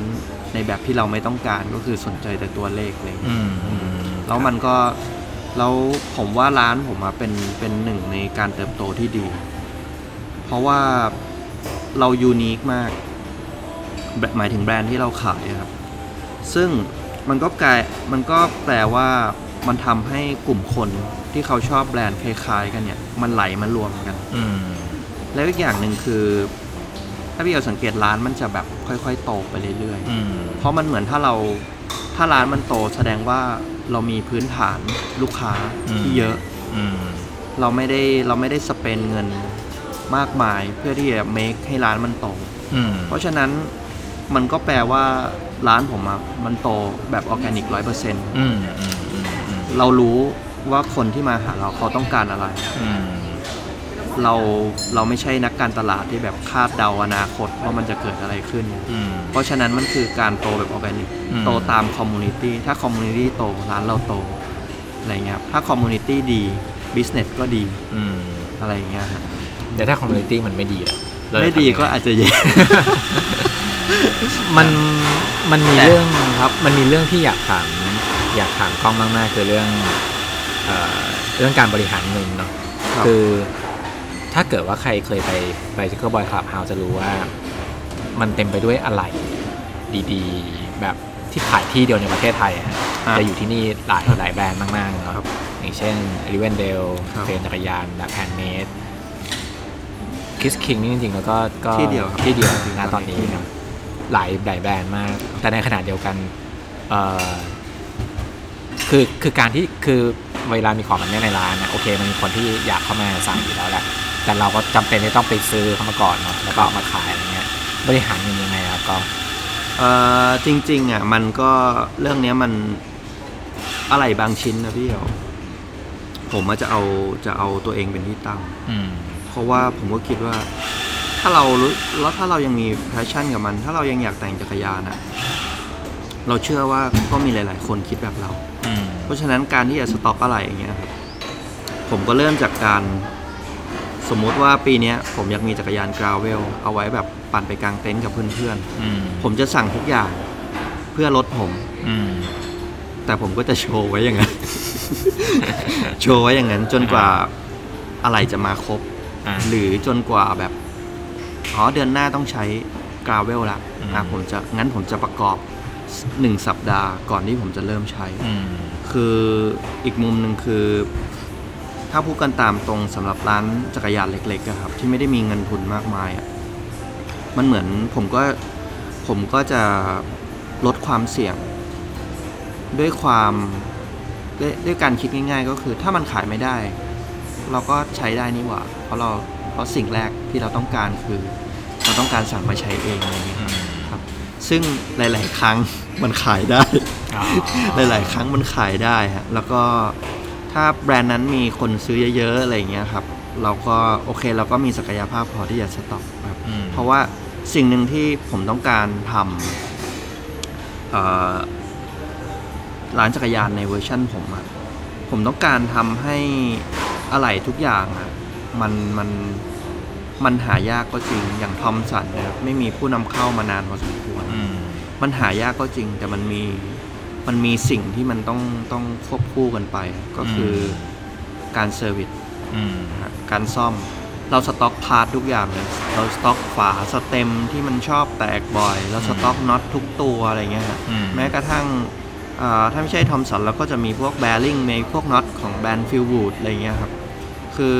ในแบบที่เราไม่ต้องการก็คือสนใจแต่ตัวเลขอะไรเลยอืมอืมแล้วมันก็ แล้วผมว่าร้านผมอะเป็นเป็นหนึ่งในการเติบโตที่ดี เพราะว่าเรายูนิคมากแบบหมายถึงแบรนด์ที่เราขายอะครับ ซึ่งมันก็กลายมันก็แปลว่ามันทำให้กลุ่มคนที่เขาชอบแบรนด์คล้ายๆ กันเนี่ย มันไหลมารวมกัน อืม แล้วอีกอย่างหนึ่งคือ ถ้าพี่เอาสังเกตร้านมันจะแบบค่อยๆโตไปเรื่อยๆอืมเพราะมันเหมือนถ้าเราถ้าร้านมันโตแสดงว่า เรามีพื้นฐานลูกค้าที่เยอะอืมเราไม่ได้เราไม่ได้สเปนเงินมากมายเพื่อที่จะ make ให้ร้านมันโตอืมเพราะฉะนั้นมันก็แปลว่าร้านผมอะมันโตแบบออร์แกนิกร้อยเปอร์เซ็นต์อืมอืมอืมอืมเรารู้ว่าคนที่มาหาเราเขาต้องการอะไรอืม เราเราไม่ใช่นักการตลาดที่แบบคาดเดาอนาคตว่ามันจะเกิดอะไรขึ้น อืม เพราะฉะนั้นมันคือการโตแบบออร์แกนิก อืม โตตาม community ถ้า community โตร้านเราโตอะไรเงี้ยครับถ้า community ดี business ก็ดีอืมอะไรเงี้ยครับแต่ถ้า community มันไม่ดีอะเราจะไม่ดีทำยังง ก็อาจจะแย่ มันมันมีแต่ เรื่องครับ มันมีเรื่องที่อยากถามอยากถามก้องมากๆคือเรื่องเอ่อเรื่องการบริหารเงินเนาะครับ คือ ถ้าเกิดว่าใครเคยไปไปจิ c เกิลบอยคลับเฮาจะรู้ว่า มันเต็มไปด้วยอะไรดีๆ แบบที่ขายที่เดียวในประเทศไทยอะอะจะอยู่ที่นี่หลายหลายแบรนด์มากๆเนาะครับอย่างเช่น Rivendell ครับ เฟรมจักรยานแบบ handmade Chris King นี่จริงๆ แล้วก็ก็ที่เดียวครับที่เดียวที่เดียวนะตอนนี้ครับหลายหลายแบรนด์มาก แต่ในขณะเดียวกันเอ่อคือคือการที่คือเวลามีของแบบนี้ในร้านนะโอเค มันมีคนที่อยากเข้ามาสั่งอยู่แล้วแหละ แต่เราก็จำเป็นที่ต้องไปซื้อเข้ามาก่อนเนาะแล้วก็เอามาขายอะไรเงี้ยบริหารเงินยังไงครับก็เอ่อจริงๆอะมันก็เรื่องเนี้ยมันอะไรบางชิ้นนะพี่เอ๋ผมว่าจะเอาจะเอาตัวเองเป็นที่ตั้งอืมเพราะว่าผมก็คิดว่า ถ้าเรารู้แล้วถ้าเรายังมี passion กับมัน ถ้าเรายังอยากแต่งจักรยานอะเราเชื่อว่าก็มีหลาย ๆ คนคิดแบบเราอืมเพราะฉะนั้นการที่จะสต็อกอะไรอย่างเงี้ยครับผมก็เริ่มจากการ สมมุติว่าปีเนี้ยผมอยากมีจักรยาน gravel เอาไว้แบบปั่นไปกางเต็นท์กับเพื่อนอืมๆผมจะสั่งทุกอย่างเพื่อรถผม อืม แต่ผมก็จะโชว์ไว้อย่างนั้น โชว์ไว้อย่างนั้น จนกว่าอะไรจะมาครบ อ่าหรือจนกว่าแบบอ๋อเดือนหน้าต้องใช้กราเวลละอืม อะผมจะงั้นผมจะประกอบหนึ่งสัปดาห์ก่อนที่ผมจะเริ่มใช้ อืม คืออีกมุมหนึ่งคือ ถ้าพูดกันตามตรงสำหรับร้านจักรยานเล็กๆอะครับ ที่ไม่ได้มีเงินทุนมากมายอะมันเหมือนผมก็ผมก็จะลดความเสี่ยง ด้วยความด้วยด้วยการคิดง่าย ๆ ก็คือถ้ามันขายไม่ได้ เราก็ใช้ได้นี่หว่า เพราะเราเพราะสิ่งแรกที่เราต้องการคือ เราต้องการสั่งมาใช้เองอะไรเงี้ยครับ ซึ่งหลาย ๆ ครั้งมันขายได้อ๋อหลาย ๆ ครั้งมันขายได้ฮะแล้วก็ ถ้าแบรนด์นั้นมีคนซื้อเยอะๆอะไรอย่างเงี้ยครับ เราก็โอเคเราก็มีศักยภาพพอที่จะสต็อกครับอืม เพราะว่าสิ่งหนึ่งที่ผมต้องการทำเอ่อร้านจักรยานในเวอร์ชั่นผมอะผมต้องการทำให้อะไหล่ทุกอย่างอะมันมันมันหายากก็จริงอย่าง Thomson นะครับไม่มีผู้นำเข้ามานานพอสมควร อืม มันหายากก็จริงแต่มันมี มันมีสิ่งที่มันต้องต้องควบคู่กันไป ก็คือการ service อืมนะการซ่อม เราสต็อก part ทุกอย่างเลย เราสต็อกฝา stem ที่มันชอบแตกบ่อย เราสต็อกน็อตทุกตัวอะไรเงี้ยฮะอืมแม้กระทั่งอ่าถ้าไม่ใช่ Thomson เราก็จะมีพวก bearing มีพวกน็อตของแบรนด์ Phil Wood อะไรเงี้ยครับ คือ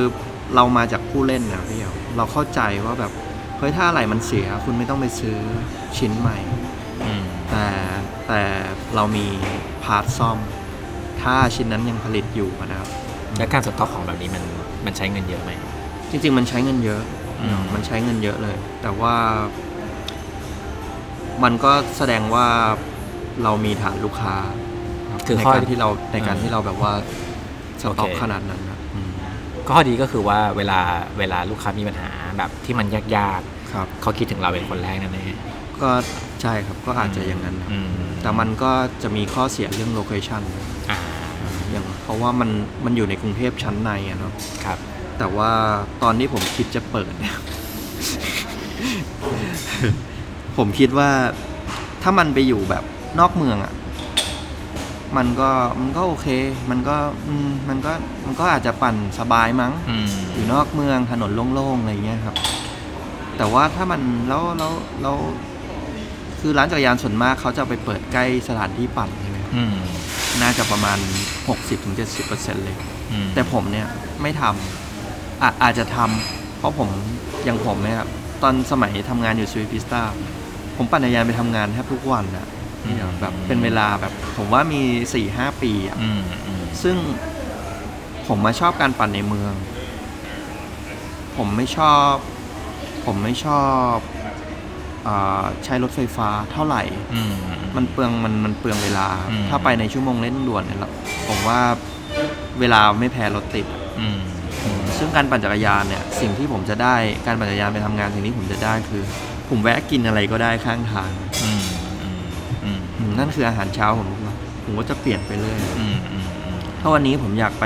เรามาจากผู้เล่นนะพี่เอ๋เราเข้าใจว่าแบบเฮ้ยถ้าอะไรมันเสีย คุณไม่ต้องไปซื้อชิ้นใหม่อืมแต่ แต่เรามี part ซ่อม ถ้าชิ้นนั้นยังผลิตอยู่นะครับ แล้วการสต็อกของแบบนี้มันมันใช้เงินเยอะไหม จริง ๆ มันใช้เงินเยอะ อืม มันใช้เงินเยอะเลย แต่ว่า มันก็แสดงว่าเรามีฐานลูกค้ารับคือในข้อการที่เราในการอืมที่เราแบบว่าสต็อกโอเค ขนาดนั้นนะอืมข้อดีก็คือว่าเวลาเวลาลูกค้ามีปัญหาแบบที่มันยากครับ ๆเขาคิดถึงเราเป็นคนแรกนั่นเองก็ใช่ครับก็อาจจะอย่างนั้นนะอืม แต่มันก็จะมีข้อเสียเรื่องโลเคชันอ่าอย่างเพราะว่ามันมันอยู่ในกรุงเทพชั้นในอะเนาะครับ แต่ว่าตอนที่ผมคิดจะเปิดเนี่ยผมคิดว่าถ้ามันไปอยู่แบบนอกเมืองอะ่ะ มันก็มันก็โอเค มันก็อืมมันก็มันก็อาจจะปั่นสบายมั้งอืมอยู่นอกเมืองถนนโล่งๆอะไรเงี้ยครับ แต่ว่าถ้ามันแล้วแล้วแล้ว คือร้านจักรยานส่วนมากเขาจะไปเปิดใกล้สถานที่ปั่นใช่ไหมครับอืมน่าจะประมาณ 60-70%เลย อืมแต่ผมเนี่ยไม่ทำอาอาจจะทำเพราะผมอย่างผมเนี่ยครับตอนสมัยทำงานอยู่สวิฟิสตาผมปั่นจักรยานไปทำงานแทบทุกวันนะแบบเป็นเวลาแบบผมว่ามี4ี่ห้าปีอะ อืมอืมซึ่งผมมาชอบการปั่นในเมือง ผมไม่ชอบ ผมไม่ชอบอา ใช้รถไฟฟ้าเท่าไหร่อืมมันเปลืองมันมันเปลืองเวลาอืมถ้าไปในชั่วโมงเล่นด่วนเนี่ยเราผมว่าเวลาไม่แพ้รถติดอืมซึ่งการปั่นจักรยานเนี่ยสิ่งที่ผมจะได้การปั่นจักรยานไปทำงานสิ่งที่ผมจะได้คือ ผมแวะกินอะไรก็ได้ข้างทางอืมอืมอืมอืมนั่นคืออาหารเช้าผมทุกวันผมก็จะเปลี่ยนไปเรื่อยอืมอืมอืมถ้าวันนี้ผมอยากไป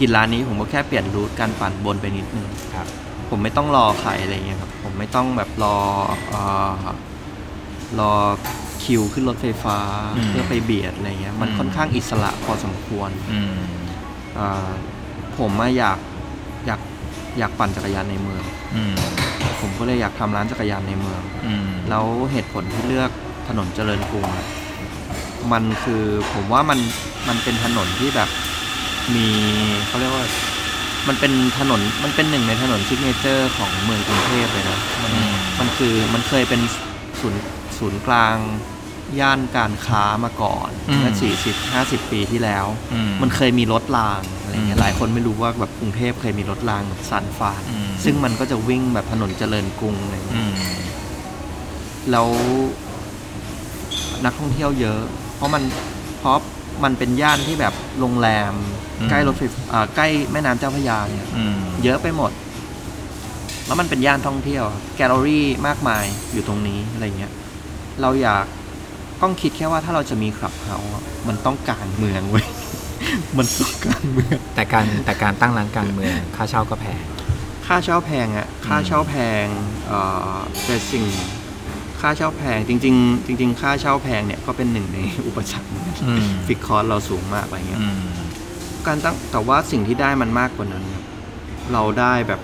กินร้านนี้ผมก็แค่เปลี่ยนรูทการปั่นบนไปนิดนึงครับ ผมไม่ต้องรอใครอะไรเงี้ยครับผมไม่ต้องแบบรอเอ่อรอคิวขึ้นรถไฟฟ้าอืมเพื่อไปเบียดอะไรเงี้ยมันอืมค่อนข้างอิสระพอสมควรอืมอ่าผมอะอยากอยากอยากปั่นจักรยานในเมืองอืมผมก็เลยอยากทำร้านจักรยานในเมืองอืมแล้วเหตุผลที่เลือกถนนเจริญกรุงอะมันคือผมว่ามันมันเป็นถนนที่แบบมีเขาเรียกว่า มันเป็นถนนมันเป็นหนึ่งในถนน signature ของเมืองกรุงเทพเลยนะมันอืมมันคือมันเคยเป็นศูนย์ศูนย์กลางย่านการค้ามาก่อนเมื่อสี่สิบห้าสิบปีที่แล้วอืมมันเคยมีรถรางอะไรเงี้ยอืมหลายคนไม่รู้ว่าแบบกรุงเทพเคยมีรถรางแบบ San Fran อืมซึ่งมันก็จะวิ่งแบบถนนเจริญกรุงอะไรเงี้ยอืมแล้วนักท่องเที่ยวเยอะ เพราะมันเพราะ มันเป็นย่านที่แบบโรงแรม อืม ใกล้รถไฟอ่าใกล้แม่น้ำเจ้าพระยาเนี่ย อืมเยอะไปหมด แล้วมันเป็นย่านท่องเที่ยวแกลเลอรี่มากมายอยู่ตรงนี้อะไรเงี้ย เราอยากต้องคิดแค่ว่าถ้าเราจะมีคลับเฮาส์อะมันต้องกลางเมืองเว้ย มันต้องกลางเมือง แต่การแต่การตั้งร้านกลางเมืองค่าเช่าก็แพง ค่าเช่าแพงอะค่าเช่าแพงเอ่อแต่สิ่ง ค่าเช่าแพงจริง ๆ จริง ๆ ค่าเช่าแพงเนี่ยก็เป็นหนึ่งในอุปสรรคเหมือนกันอืม ฟิกคอร์สเราสูงมากอะไรเงี้ย อืม การตั้งแต่ว่าสิ่งที่ได้มันมากกว่านั้นครับเราได้แบบ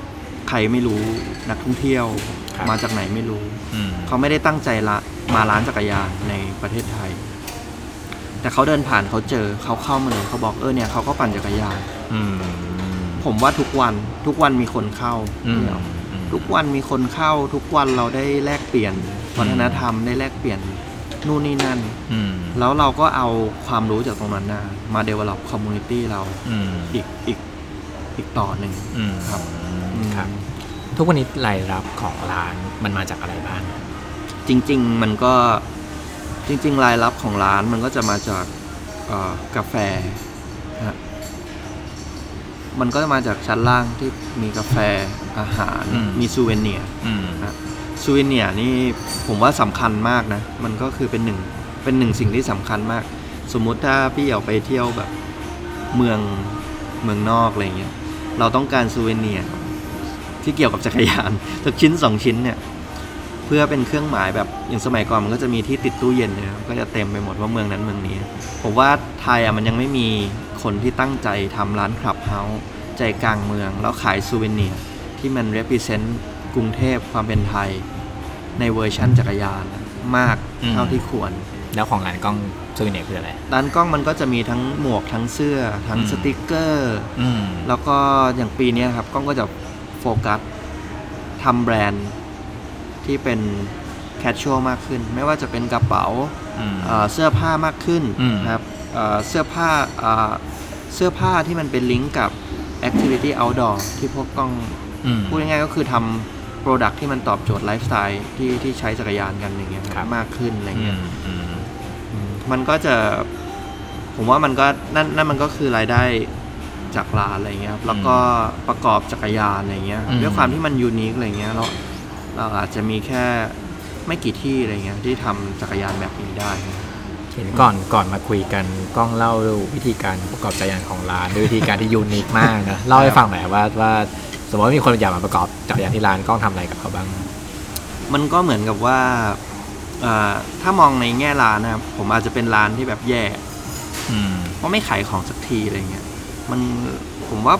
ใครไม่รู้นักท่องเที่ยว ครับ มาจากไหนไม่รู้ อืมเขาไม่ได้ตั้งใจละมาร้านจักรยานในประเทศไทย แต่เขาเดินผ่านเขาเจอเขาเข้ามาเลยเขาบอกเออเนี่ยเขาก็ปั่นจักรยาน อืม ผมว่าทุกวันทุกวันมีคนเข้าอืมเดี๋ยว ทุกวันมีคนเข้าทุกวันเราได้แลกเปลี่ยนวัฒนธรรมได้แลกเปลี่ยนนู่นนี่นั่น อืมแล้วเราก็เอาความรู้จากตรงนั้นนะมา develop community เราอืมอีกอีกอีกต่อหนึ่ง อืมครับครับ ทุกวันนี้รายรับของร้านมันมาจากอะไรบ้าง จริง ๆ มันก็จริง ๆ รายรับของร้านมันก็จะมาจากเอ่อกาแฟนะฮะ มันก็จะมาจากชั้นล่างที่มีกาแฟอาหารอืม มี souvenir อืม souvenir นี่ผมว่าสำคัญมากนะ มันก็คือเป็นหนึ่งเป็นหนึ่งสิ่งที่สำคัญมาก สมมุติถ้าพี่อยากไปเที่ยวแบบเมืองเมืองนอกอะไรเงี้ยเราต้องการ souvenir ที่เกี่ยวกับจักรยาน สักชิ้นสองชิ้นเนี่ย เพื่อเป็นเครื่องหมายแบบอย่างสมัยก่อนมันก็จะมีที่ติดตู้เย็นเนี่ยก็จะเต็มไปหมดว่าเมืองนั้นเมืองนี้ ผมว่าไทยอะมันยังไม่มีคนที่ตั้งใจทำร้าน clubhouse ใจกลางเมือง แล้วขาย souvenir ที่มัน represent กรุงเทพความเป็นไทย ในเวอร์ชั่นจักรยานมากอืมเท่าที่ควร แล้วของร้านก้อง souvenir คืออะไรร้านก้องมันก็จะมีทั้งหมวกทั้งเสื้อ ทั้งอืมสติกเกอร์อืมแล้วก็อย่างปีเนี้ยครับก้องก็จะโฟกัสทำแบรนด์ ที่เป็นcasual มากขึ้น ไม่ว่าจะเป็นกระเป๋าอืมเอ่อเสื้อผ้ามากขึ้นอืมนะครับเอ่อเสื้อผ้าเอ่อเสื้อผ้าที่มันเป็นลิงก์กับ Activity Outdoor ที่พวกก้องอืมพูดง่ายๆก็คือทำ product ที่มันตอบโจทย์ไลฟ์สไตล์ที่ที่ใช้จักรยานกันอย่างเงี้ยครับมากขึ้นอะไรเงี้ยอืมอืมอืมมันก็จะ ผมว่ามันก็นั่นนั่นมันก็คือรายได้จากร้านอะไรเงี้ยครับแล้วก็ประกอบจักรยานอะไรเงี้ยอืมด้วยความที่มัน unique อะไรเงี้ยเรา เราอาจจะมีแค่ไม่กี่ที่อะไรเงี้ยที่ทำจักรยานแบบนี้ได้ครับเห็นก่อนก่อนมาคุยกันกล้องเล่าวิธีการประกอบจักรยานของร้านด้วยวิธีการที่ยูนิคมากนะเล่าให้ฟังหน่อยว่าว่าสมมติว่ามีคนอยากมาประกอบจักรยานที่ร้านกล้องทำอะไรกับเขาบ้าง มันก็เหมือนกับว่าอ่าถ้ามองในแง่ร้านนะครับผมอาจจะเป็นร้านที่แบบแย่ อืม เพราะไม่ขายของสักทีอะไรเงี้ย มันผมว่า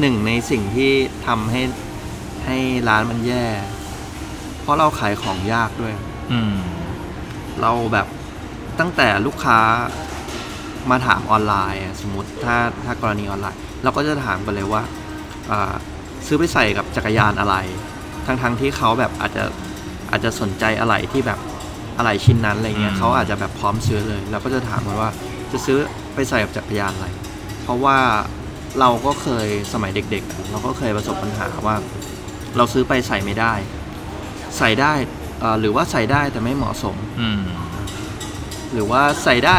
หนึ่งในสิ่งที่ทำให้ให้ร้านมันแย่ เพราะเราขายของยากด้วย อืม เราแบบตั้งแต่ลูกค้ามาถามออนไลน์อะสมมติถ้าถ้ากรณีออนไลน์ เราก็จะถามกันเลยว่าอ่าซื้อไปใส่กับจักรยานอะไร ทั้งทั้งๆที่เขาแบบอาจจะอาจจะสนใจอะไรที่แบบอะไรชิ้นนั้นอะไรเงี้ยอืม เขาอาจจะแบบพร้อมซื้อเลย เราก็จะถามกันว่าจะซื้อไปใส่กับจักรยานอะไร เพราะว่าเราก็เคยสมัยเด็กๆอะเราก็เคยประสบปัญหาว่า เราซื้อไปใส่ไม่ได้ ใส่ได้เอ่อหรือว่าใส่ได้แต่ไม่เหมาะสม อืม หรือว่าใส่ได้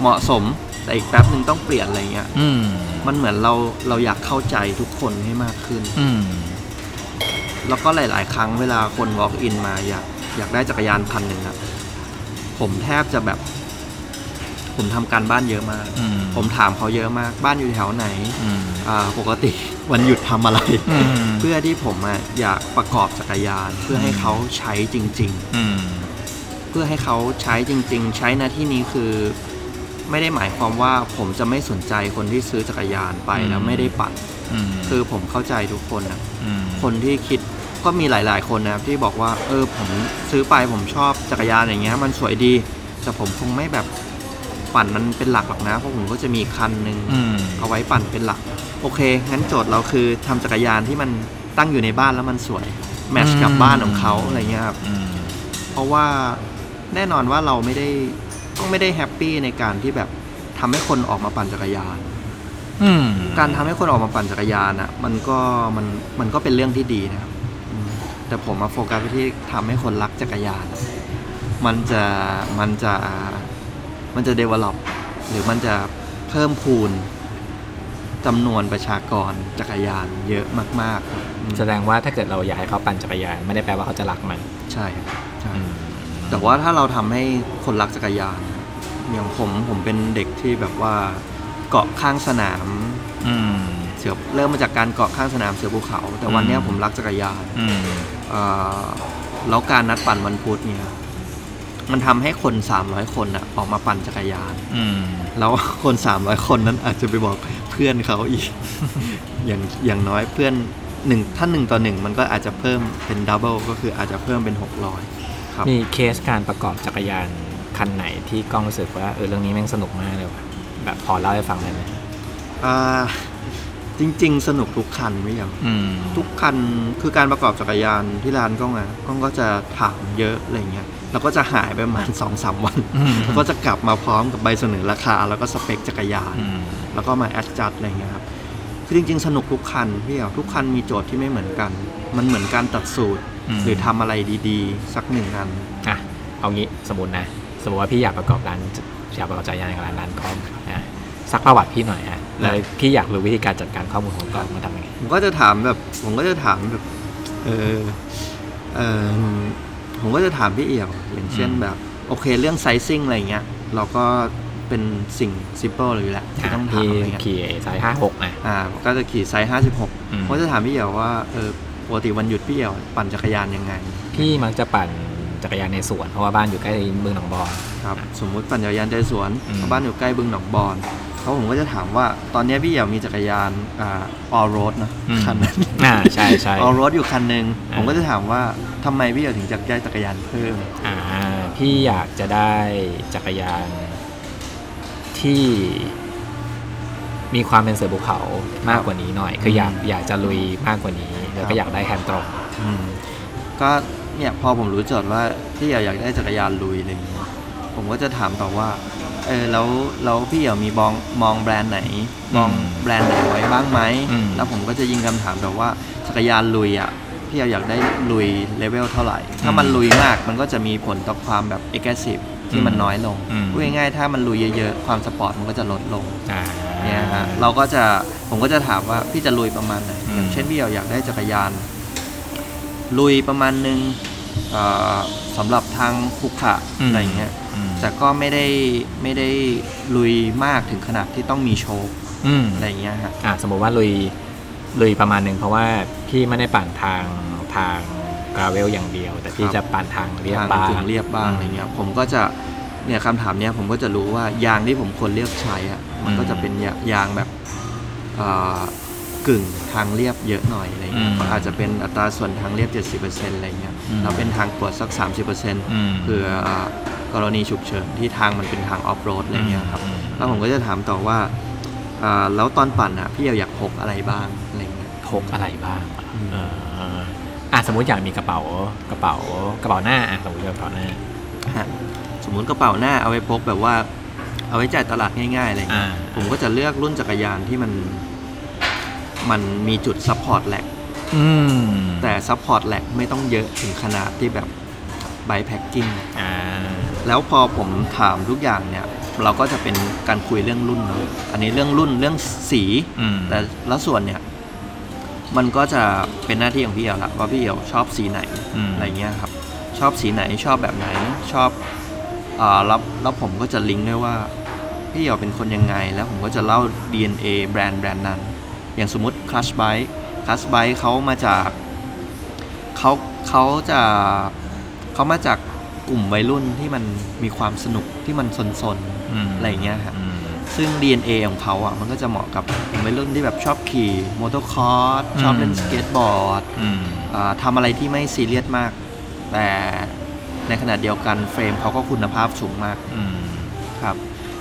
เหมาะสม แต่อีกแป๊บหนึ่งต้องเปลี่ยนอะไรเงี้ย อืม มันเหมือนเราเราอยากเข้าใจทุกคนให้มากขึ้น อืม แล้วก็หลาย ๆ ครั้งเวลาคน walk in มาอยากอยากได้จักรยานพันหนึ่งนะผมแทบจะแบบ ผมทำการบ้านเยอะมากอืมผมถามเขาเยอะมากบ้านอยู่แถวไหนอืมอ่าปกติวันหยุดทำอะไรอืมเพื่อที่ผมอะอยากประกอบจักรยาน เพื่อให้เขาใช้จริงๆอืมเพื่อให้เขาใช้จริง ๆ ใช้หน้าที่นี้คือ ไม่ได้หมายความว่าผมจะไม่สนใจคนที่ซื้อจักรยานไปอืมแล้วไม่ได้ปั่นอืมคือผมเข้าใจทุกคนนะมคนที่คิดก็มีหลายๆ คนนะครับที่บอกว่า เออผมซื้อไปผมชอบจักรยานอย่างเงี้ย มันสวยดี แต่ผมคงไม่แบบ ปั่นมันเป็นหลักหรอกนะเพราะผมก็จะมีคันหนึ่งอืม เอาไว้ปั่นเป็นหลัก โอเค งั้นโจทย์เราคือทำจักรยานที่มันตั้งอยู่ในบ้านแล้วมันสวยแมทช์กับบ้านของเขาอะไรเงี้ยครับ อืม เพราะว่าแน่นอนว่าเราไม่ได้ต้องไม่ได้แฮปปี้ในการที่แบบทำให้คนออกมาปั่นจักรยาน อืม การทำให้คนออกมาปั่นจักรยานอะมันก็มันมันก็เป็นเรื่องที่ดีนะครับอืมแต่ผมมาโฟกัสไปที่ทำให้คนรักจักรยาน มันจะมันจะ มันจะ develop หรือมันจะเพิ่มพูนจำนวนประชากรจักรยานเยอะมากๆครับอืมแสดงว่าถ้าเกิดเราอยากให้เขาปั่นจักรยานไม่ได้แปลว่าเขาจะรักมันใช่ครับใช่อืมแต่ว่าถ้าเราทำให้คนรักจักรยานอย่างผมผมเป็นเด็กที่แบบว่าเกาะข้างสนามอืม เสือเริ่มมาจากการเกาะข้างสนามเสือภูเขา แต่วันเนี้ยอืม ผมรักจักรยานอืม เอ่อแล้วการนัดปั่นวันพุธเนี่ย มันทำให้คน300คนอะออกมาปั่นจักรยานอืมแล้วคน300คนนั้นอาจจะไปบอกเพื่อนเขาอีก อย่างอย่างน้อยเพื่อนหนึ่งถ้าหนึ่งต่อหนึ่งมันก็อาจจะเพิ่มเป็นดับเบิลก็คืออาจจะเพิ่มเป็น600ครับมีเคสการประกอบจักรยานคันไหนที่กล้องรู้สึกว่าเออเรื่องนี้แม่งสนุกมากเลยว่ะแบบพอเล่าให้ฟังได้ไหมอ่าจริง ๆ สนุกทุกคันไม่ยังอืมทุกคันคือการประกอบจักรยานที่ร้านกล้องอะกล้องก็จะถามเยอะอะไรเงี้ย แล้วก็จะหายไปประมาณสองสามวันอืมแล้วก็จะกลับมาพร้อมกับใบเสนอราคา แล้วก็สเปคจักรยานอืมแล้วก็มาแอดจัดอะไรเงี้ยครับคือจริง ๆ สนุกทุกคันพี่เอ๋ทุกคันมีโจทย์ที่ไม่เหมือนกัน มันเหมือนการตัดสูตรอืมหรือทำอะไรดีๆ สักหนึ่งอันอะเอางี้สมมตินะ สมมติว่าพี่อยากประกอบร้านอยากประกอบจักรยานกับร้านร้านคอมนะสักประวัติพี่หน่อยฮะแล้วพี่อยากรู้วิธีการจัดการข้อมูลของกองมาทำยังไงผมก็จะถามแบบผมก็จะถามแบบเออเออ ผมก็จะถามพี่เอี่ยว อย่างเช่นอืมแบบ โอเคเรื่องไซซิ่งอะไรเงี้ย เราก็เป็นสิ่งซิมเปิลเลยอยู่แล้วที่ต้องถามพี่อะไรเงี้ยขี่สายห้าหกอะอ่าก็จะขี่ไซส์อืม56ผมก็จะถามพี่เอี่ยวว่าเออปกติวันหยุดพี่เอี่ยวปั่นจักรยานยังไง พี่มักจะปั่นจักรยานในสวนเพราะว่าบ้านอยู่ใกล้เมืองหนองบอนครับสมมุติปั่นจักรยานใจสวนอืมเพราะบ้านอยู่ใกล้บึงหนองบอน เขาผมก็จะถามว่าตอนเนี้ยพี่เอี่ยวมีจักรยานอ่าออโรดนะอืมคันนั้นอ่าใช่ใช่ออโรดอยู่คันหนึ่งอ่าผมก็จะถามว่าทำไมพี่เอี่ยวถึงจะได้จักรยานเพิ่มอ่าพี่อยากจะได้จักรยานที่มีความเป็นเสือภูเขามากกว่านี้หน่อย คืออยากอยากจะลุยมากกว่านี้ แล้วก็อยากได้แฮนด์ตรงอืมก็เนี่ยพอผมรู้โจทย์ว่าพี่เอี่ยวอยากได้จักรยานลุยอะไรอย่างเงี้ยผมก็จะถามต่อว่า เออแล้วแล้วพี่เอี่ยวมีมองมองแบรนด์ไหน มองอืมแบรนด์ไหนไว้บ้างไหมอืม แล้วผมก็จะยิงคำถามต่อว่าจักรยานลุยอะพี่เอี่ยวอยากได้ลุยเลเวลเท่าไหร่ ถ้ามันลุยมากมันก็จะมีผลต่อความแบบ active ที่มันน้อยลงอืม พูดง่ายๆถ้ามันลุยเยอะๆความสปอร์ตมันก็จะลดลง อ่า เนี่ยฮะเราก็จะผมก็จะถามว่าพี่จะลุยประมาณไหนอืม อย่างเช่นพี่เราอยากได้จักรยาน ลุยประมาณหนึ่งเอ่อสำหรับทางขรุขระอะไรอย่างเงี้ยอืม แต่ก็ไม่ได้ไม่ได้ลุยมากถึงขนาดที่ต้องมีโช้คอืมอะไรอย่างเงี้ยฮะอ่าสมมติว่าลุยลุยประมาณหนึ่งเพราะว่าพี่ไม่ได้ปั่นทางทางกราเวลอย่างเดียว แต่พี่จะปั่นทางเรียบทางบ้างกึ่งเรียบบ้างอะไรเงี้ยผมก็จะเนี่ยคำถามเนี้ยผมก็จะรู้ว่ายางที่ผมควรเลือกใช้อะมันก็จะเป็นยายางแบบเอ่อกึ่งทางเรียบเยอะหน่อยอะไรเงี้ยอืมก็อาจจะเป็นอัตราส่วนทางเรียบ 70%อะไรเงี้ยอืมเราเป็นทางกรวดสัก 30%อืมเผื่อ กรณีฉุกเฉินที่ทางมันเป็นทางออฟโรดอะไรเงี้ยครับอืมแล้วผมก็จะถามต่อว่าอ่าแล้วตอนปั่นอะพี่อยากพกอะไรบ้างอะไรเงี้ยพกอะไรบ้างอืมเอออะสมมุติอยากมีกระเป๋ากระเป๋ากระเป๋าหน้าอะสมมติกระเป๋าหน้าฮะสมมุติกระเป๋าหน้าเอาไว้พกแบบว่า เอาไว้จ่ายตลาดง่ายๆอะไรเงี้ยอ่าผมก็จะเลือกรุ่นจักรยานที่มัน มันมีจุด support rackอืมแต่ support rack ไม่ต้องเยอะถึงขนาดที่แบบ bikepacking อ่า แล้วพอผมถามทุกอย่างเนี่ย เราก็จะเป็นการคุยเรื่องรุ่นเนอะอันนี้เรื่องรุ่นเรื่องสีอืมแต่ละส่วนเนี่ยมันก็จะเป็นหน้าที่ของพี่เอ๋ละว่าพี่เอ๋ชอบสีไหนมอะไรเงี้ยครับ ชอบสีไหนชอบแบบไหนชอบอ่าแล้วแล้วผมก็จะลิงก์ด้วยว่าพี่เอ๋เป็นคนยังไง แล้วผมก็จะเล่า DNA แบรนด์แบรนด์นั้น อย่างสมมติ Crush Bike Crush Bike เขามาจากเขาเขาจะเขามาจาก กลุ่มวัยรุ่นที่มันมีความสนุกที่มันซนๆอะไรเงี้ยครับอืมซึ่ง DNA ของเขาอะมันก็จะเหมาะกับกลุ่มวัยรุ่นที่แบบชอบขี่มอเตอร์คอร์สชอบเล่นอืมสเก็ตบอร์ดอืมอ่าทำอะไรที่ไม่ซีเรียสมาก แต่ในขณะเดียวกันเฟรมเขาก็คุณภาพสูงมากอืมครับ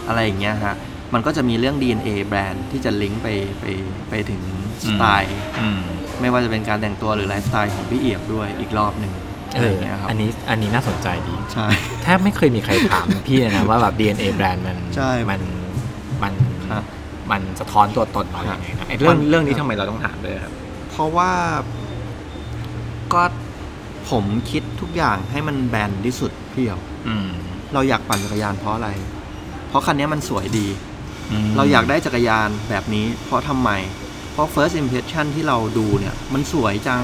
อะไรอย่างเงี้ยฮะมันก็จะมีเรื่อง DNA แบรนด์ที่จะลิงก์ไปไปไปถึงสไตล์อืมไม่ว่าจะเป็นการแต่งตัวหรือไลฟ์สไตล์ของพี่เอียบด้วยอีกรอบหนึ่งเออะไรออย่างเงี้ยครับอันนี้อันนี้น่าสนใจดีใช่แทบไม่เคยมีใครถามพี่เลยนะว่าแบบ DNA แบรนด์มันใช่ มันมันครับ มันสะท้อนตัวตนเราอย่างไงนะไอ้เรื่องมันเรื่องนี้ทำไมเราต้องถามด้วยครับ เพราะว่าก็ผมคิดทุกอย่างให้มันแบนที่สุดพี่เอียว อืมเราอยากปั่นจักรยานเพราะอะไร เพราะคันนี้มันสวยดี มเราอยากได้จักรยานแบบนี้ เพราะทำไม เพราะ first impression ที่เราดูเนี่ย มันสวยจัง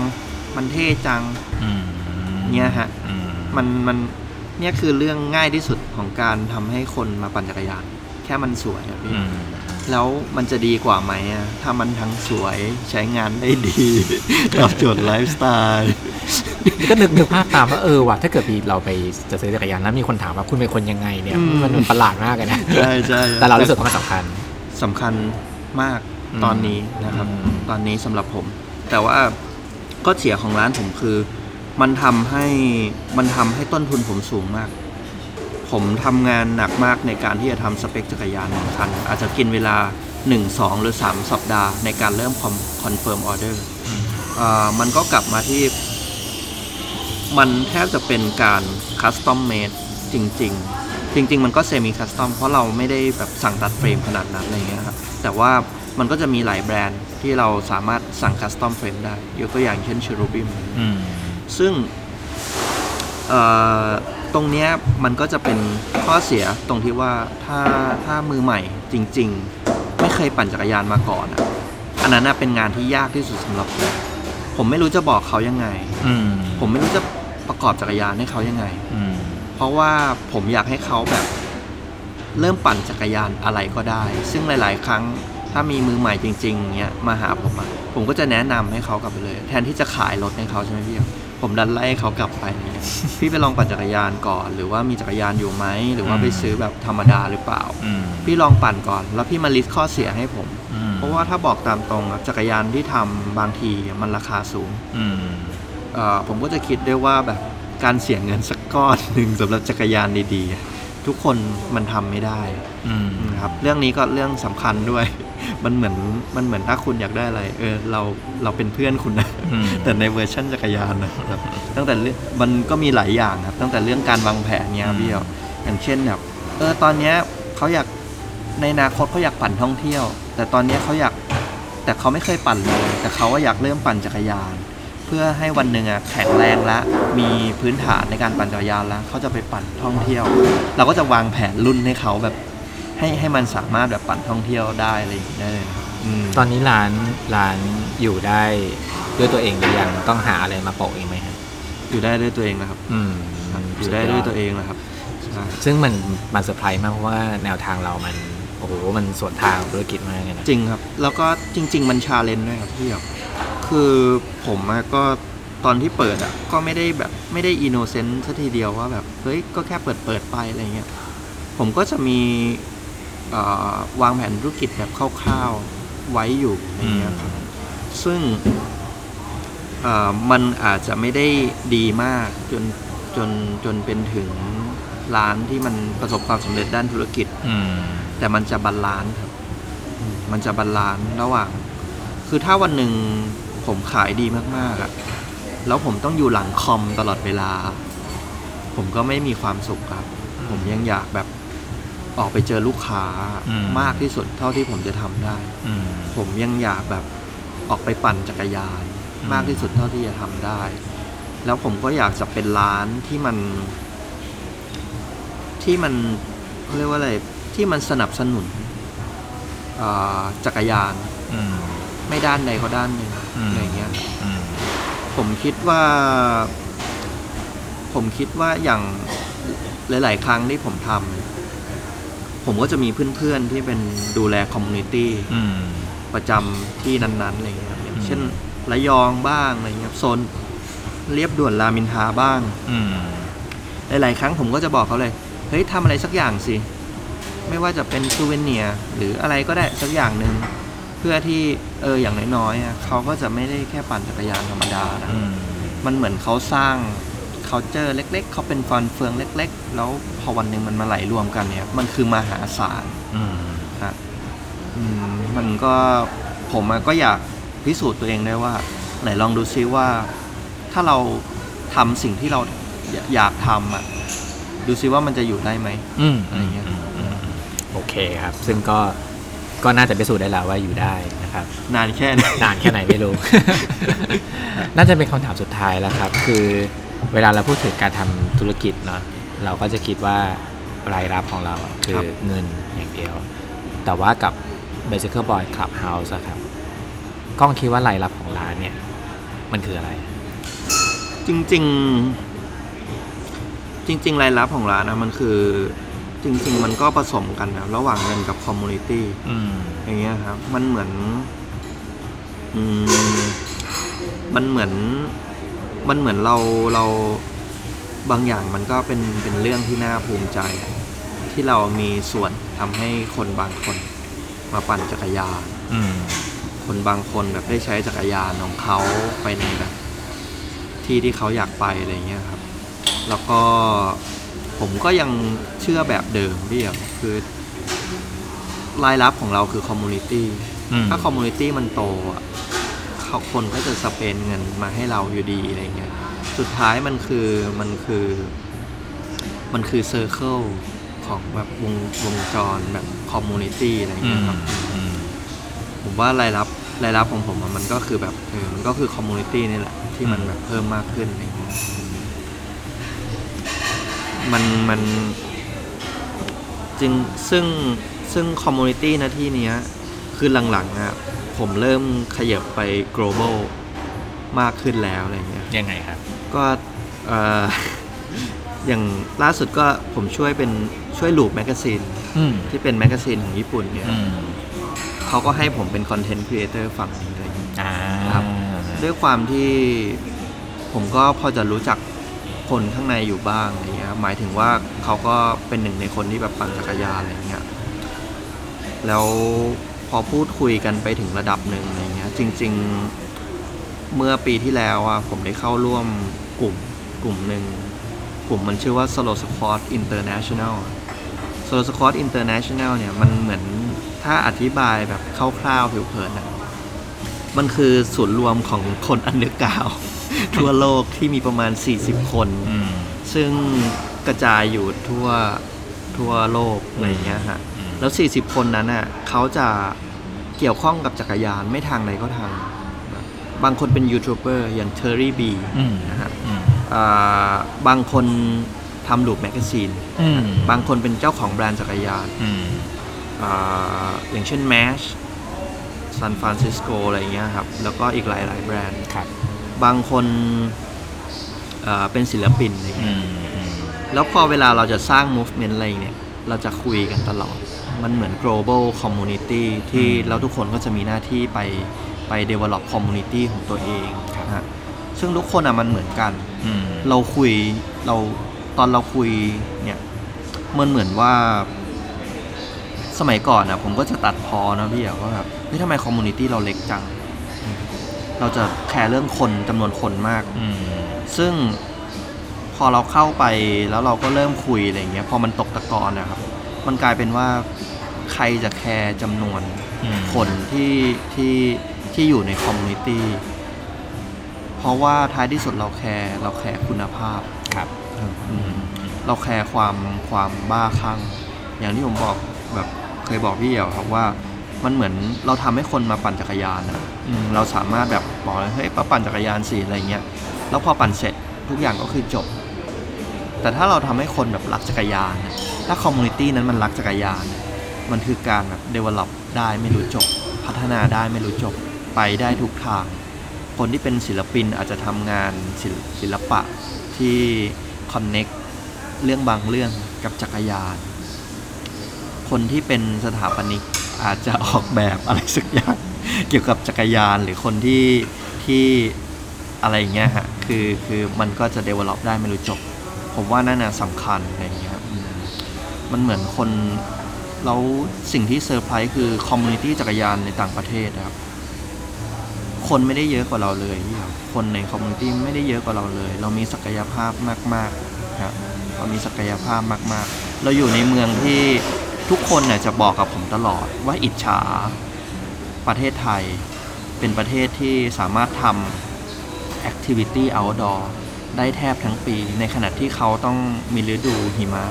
มันเท่จัง อืม เนี่ยฮะอืมมันมันเนี่ยคือเรื่องง่ายที่สุดของการทำให้คนมาปั่นจักรยาน แค่มันสวยอะพี่อืมแล้วมันจะดีกว่าไหมอะถ้ามันทั้งสวยใช้งานได้ดีตอบโจทย์ไลฟ์สไตล์ก็นึกนึกภาพตามว่าเออว่ะถ้าเกิดมีเราไปจะซื้อจักรยานแล้วมีคนถามว่าคุณเป็นคนยังไงเนี่ยอืมมันมันประหลาดมากเลยนะใช่ใช่แต่เรารู้สึกว่ามันสำคัญสำคัญมากอืมตอนนี้นะครับอืมตอนนี้สำหรับผม แต่ว่าข้อเสียของร้านผมคือ มันทำให้มันทำให้ต้นทุนผมสูงมาก ผมทำงานหนักมากในการที่จะทำสเปคจักรยานหนึ่งคัน อาจจะกินเวลา 1 2 หรือ 3 สัปดาห์ในการเริ่ม confirm ออเดอร์มันก็กลับมาที่ มันแทบจะเป็นการ custom made จริง ๆจริงๆ มันก็ semi-custom เพราะเราไม่ได้แบบสั่งตัดเฟรมขนาดนั้นอะไรเงี้ยครับแต่ว่ามันก็จะมีหลายแบรนด์ที่เราสามารถสั่ง custom frame ได้ ยกตัวอย่างเช่น Cherubim อืม ซึ่งเอ่อตรงเนี้ยมันก็จะเป็นข้อเสียตรงที่ว่าถ้าถ้ามือใหม่จริง ๆ ไม่เคยปั่นจักรยานมาก่อนอะอันนั้นนะเป็นงานที่ยากที่สุดสำหรับผมผมไม่รู้จะบอกเขายังไง อืมผมไม่รู้จะประกอบจักรยานให้เขายังไง อืมเพราะว่าผมอยากให้เขาแบบ เริ่มปั่นจักรยานอะไรก็ได้ ซึ่งหลาย ๆ ครั้งถ้ามีมือใหม่จริง ๆเนี้ยมาหาผมอะผมก็จะแนะนำให้เขากลับไปเลย แทนที่จะขายรถให้เขาใช่ไหมพี่ ผมดันไล่ให้เขากลับไปเนี่ยพี่ไปลองปั่นจักรยานก่อน หรือว่ามีจักรยานอยู่ไหมหรือว่าไปซื้อแบบธรรมดาหรือเปล่า อืม พี่ลองปั่นก่อน แล้วพี่มาลิสต์ข้อเสียให้ผม อืม เพราะว่าถ้าบอกตามตรงอะจักรยานที่ทำบางทีมันราคาสูงอืม เอ่อผมก็จะคิดด้วยว่าแบบการเสียเงินสักก้อนหนึ่งสำหรับจักรยานดีๆอะทุกคนมันทำไม่ได้อืม นะครับ เรื่องนี้ก็เรื่องสำคัญด้วย มันเหมือนมันเหมือนถ้าคุณอยากได้อะไร เออเราเราเป็นเพื่อนคุณนะอืมแต่ในเวอร์ชันจักรยานนะครับตั้งแต่เรื่องมันก็มีหลายอย่างครับ ตั้งแต่เรื่องการวางแผนเนี้ยอืมพี่เอ๋อย่างเช่นแบบเออตอนเนี้ยเขาอยากในอนาคตเขาอยากปั่นท่องเที่ยว แต่ตอนเนี้ยเขาอยากแต่เขาไม่เคยปั่นเลย แต่เขาว่าอยากเริ่มปั่นจักรยาน เพื่อให้วันหนึ่งอะแข็งแรงและมีพื้นฐานในการปั่นจักรยานแล้วเขาจะไปปั่นท่องเที่ยว เราก็จะวางแผนรุ่นให้เขาแบบ ให้ให้มันสามารถแบบปั่นท่องเที่ยวได้อะไรอย่างเงี้ยได้เลยนะครับอืมตอนนี้ร้านร้านอยู่ได้ด้วยตัวเองหรือยังต้องหาอะไรมาโปะเองไหมครับอยู่ได้ด้วยตัวเองนะครับ อืมอยู่ได้ด้วยตัวเองนะครับใช่ซึ่งมันมันเซอร์ไพรส์มากเพราะว่าแนวทางเรามันโอ้โหมันสวนทางกับธุรกิจมากเลยนะจริงครับ แล้วก็จริง ๆ มัน challenge ด้วยครับพี่ครับคือผมอะก็ตอนที่เปิดอะก็ไม่ได้แบบไม่ได้ innocent ซะทีเดียวว่าแบบ เฮ้ย ก็แค่เปิดเปิดไปอะไรเงี้ยผมก็จะมีเอ่อ วางแผนธุรกิจแบบคร่าวๆไว้อยู่อะไรเงี้ยครับซึ่งเอ่อมันอาจจะไม่ได้ดีมากจนจนจนเป็นถึงร้านที่มันประสบความสำเร็จด้านธุรกิจอืมแต่มันจะ balance ครับอืมมันจะ balance ระหว่าง คือถ้าวันหนึ่งผมขายดีมากๆอะแล้วผมต้องอยู่หลังคอมตลอดเวลา ผมก็ไม่มีความสุขครับ ผมยังอยากแบบ ออกไปเจอลูกค้าอืมมากที่สุดเท่าที่ผมจะทำได้อืมผมยังอยากแบบออกไปปั่นจักรยานอืมมากที่สุดเท่าที่จะทำได้ แล้วผมก็อยากจะเป็นร้านที่มัน ที่มันเขาเรียกว่าอะไรที่มันสนับสนุนอ่าจักรยานอืมไม่ด้านใดก็ด้านหนึ่งอืมอะไรเงี้ยอืมผมคิดว่า ผมคิดว่าอย่างหลาย ๆ ครั้งที่ผมทำ ผมก็จะมีเพื่อนๆที่เป็นดูแล community อืมประจำที่นั้นๆอะไรเงี้ยครับอย่างเช่นอืมระยองบ้างอะไรเงี้ยโซนเลียบด่วนรามอินทราบ้างอืมหลายๆครั้งผมก็จะบอกเขาเลย เฮ้ยทำอะไรสักอย่างสิ ไม่ว่าจะเป็น souvenir หรืออะไรก็ได้สักอย่างหนึ่งเพื่อที่เอออย่างน้อยๆอะเขาก็จะไม่ได้แค่ปั่นจักรยานธรรมดานะอืมมันเหมือนเขาสร้าง culture เล็ก ๆ เขาเป็นฟันเฟืองเล็ก ๆ แล้วพอวันหนึ่งมันมาไหลรวมกันเนี่ย มันคือมหาศาลอืมฮะอืมมันก็ผมอะก็อยากพิสูจน์ตัวเองได้ว่า ไหนลองดูซิว่า ถ้าเราทำสิ่งที่เราอยอยากทำอะดูซิว่ามันจะอยู่ได้ไหม อืมอะไรเงี้ย มอืมโอเคครับ ซึ่งก็ก็น่าจะพิสูจน์ได้แล้วว่าอยู่ได้นะครับ นานแค่ไหน นานแค่ไหนไม่รู้ น่าจะเป็นคำถามสุดท้ายแล้วครับ คือ เวลาเราพูดถึงการทำธุรกิจเนาะเราก็จะคิดว่ารายรับของเราอะคือเงินอย่างเดียว แต่ว่ากับ Bicycle Boy Clubhouse อะครับกล้องคิดว่ารายรับของร้านเนี่ย มันคืออะไร จริง ๆ จริง ๆ รายรับของร้านนะมันคือ จริง ๆ มันก็ผสมกันนะระหว่างเงินกับคอมมูนิตี้อืมอย่างเงี้ยครับ มันเหมือน อืมมันเหมือน มันเหมือนเราเราบางอย่างมันก็เป็นเป็นเรื่องที่น่าภูมิใจ ที่เรามีส่วนทำให้คนบางคนมาปั่นจักรยานอืม คนบางคนแบบได้ใช้จักรยานของเขาไปในแบบที่ที่เขาอยากไปอะไรเงี้ยครับ แล้วก็ผมก็ยังเชื่อแบบเดิมพี่อะคือรายรับของเราคือ community อืม ถ้า community มันโตอะ เขาคนก็จะ spend เงินมาให้เราอยู่ดีอะไรเงี้ยสุดท้ายมันคือมันคือมันคือ circle ของแบบวงวงจรแบบ community อะไรเงี้ยอืมครับอืมผมว่ารายรับรายรับของผมอะมันก็คือแบบเออมันก็คือ community นี่แหละ ที่มันแบบเพิ่มมากขึ้นอะไรอย่างเงี้ยมันมันจริงซึ่งซึ่ง community นะที่เนี้ย คือหลังๆอะผมเริ่มขยับไป global มากขึ้นแล้วอะไรเงี้ยยังไงครับ ก็เอ่ออย่างล่าสุดก็ผมช่วยเป็นช่วย Loop Magazine อืมที่เป็น magazine ของญี่ปุ่นเนี่ยอืมเขาก็ให้ผมเป็น content creator ฝั่งนี้เลย อ่าครับ ด้วยความที่ผมก็พอจะรู้จักคนข้างในอยู่บ้างอะไรเงี้ยหมายถึงว่าเขาก็เป็นหนึ่งในคนที่แบบปั่นจักรยานอะไรเงี้ยแล้วพ อพูดคุยกันไปถึงระดับหนึ่งอะไรเงี้ยจริง ๆ เมื่อปีที่แล้วอะผมได้เข้าร่วมกลุ่มกลุ่มหนึ่งกลุ่มมันชื่อว่า Solo Squad International Solo Squad International เนี่ยมันเหมือนถ้าอธิบายแบบคร่าวๆผิวเผินอะมันคือศูนย์รวมของคน underground ทั่วโลกที่มีประมาณ 40 คนอืมซึ่งกระจายอยู่ทั่วทั่วโลกอะไรอย่างเงี้ยฮะอืม แล้ว 40 คนนั้นน่ะเขาจะเกี่ยวข้องกับจักรยานไม่ทางไหนก็ทางแบบบางคนเป็นยูทูบเบอร์อย่าง Terry B อืมนะฮะอืมอ่าบางคนทำ Loop Magazine อืมบางคนเป็นเจ้าของแบรนด์จักรยานอืมอ่าอย่างเช่น MASH ซานฟรานซิสโกอะไรเงี้ยครับ แล้วก็อีกหลาย ๆ แบรนด์ครับ บางคนเอ่อเป็นศิลปินอะไรอืเงี้ยมอืมแล้วพอเวลาเราจะสร้าง movement อะไรเนี่ย เราจะคุยกันตลอด มันเหมือน global community ที่แล้วทุกคนก็จะมีหน้าที่ไปไป develop community ของตัวเองนะฮะซึ่งทุกคนอะมันเหมือนกันอืมเราคุยเราตอนเราคุยเนี่ยมันเหมือนว่าสมัยก่อนนะผมก็จะตัดพ้อนะพี่อะว่าแบบเฮ้ยทำไม community เราเล็กจัง เราจะแคร์เรื่องคนจำนวนคนมากอืมซึ่งพอเราเข้าไปแล้วเราก็เริ่มคุยอะไรเงี้ย พอมันตกตะกอนนะครับ มันกลายเป็นว่า ใครจะแคร์จำนวนอืมคนที่ที่ที่อยู่ใน communityเพราะว่าท้ายที่สุดเราแคร์เราแคร์คุณภาพครับอืมเราแคร์ความความบ้าคลั่งอย่างที่ผมบอกแบบเคยบอกพี่เอ๋วครับว่ามันเหมือนเราทำให้คนมาปั่นจักรยานอะอืมเราสามารถแบบบอกเลยเฮ้ยมาปั่นจักรยานสิอะไรเงี้ยแล้วพอปั่นเสร็จทุกอย่างก็คือจบ แต่ถ้าเราทำให้คนแบบรักจักรยานอะถ้า community นั้นมันรักจักรยาน มันคือการแบบ develop ได้ไม่รู้จบ พัฒนาได้ไม่รู้จบ ไปได้ทุกทาง คนที่เป็นศิลปินอาจจะทำงานศิลศิลปะที่ connect เรื่องบางเรื่องกับจักรยาน คนที่เป็นสถาปนิกอาจจะออกแบบอะไรสักอย่างเกี่ยวกับจักรยานหรือคนที่ที่อะไรอย่างเงี้ยฮะ คือคือมันก็จะ develop ได้ไม่รู้จบ ผมว่านั่นน่ะสำคัญอะไรอย่างเงี้ยมันเหมือนคน แล้วสิ่งที่เซอร์ไพรส์คือ community จักรยานในต่างประเทศนะครับ คนไม่ได้เยอะกว่าเราเลยครับคนใน community ไม่ได้เยอะกว่าเราเลย เรามีศักยภาพมากๆครับเรามีศักยภาพมากๆ เราอยู่ในเมืองที่ทุกคนเนี่ยจะบอกกับผมตลอดว่าอิจฉาประเทศไทย เป็นประเทศที่สามารถทำ activity outdoor ได้แทบทั้งปี ในขณะที่เขาต้องมีฤดูหิมะ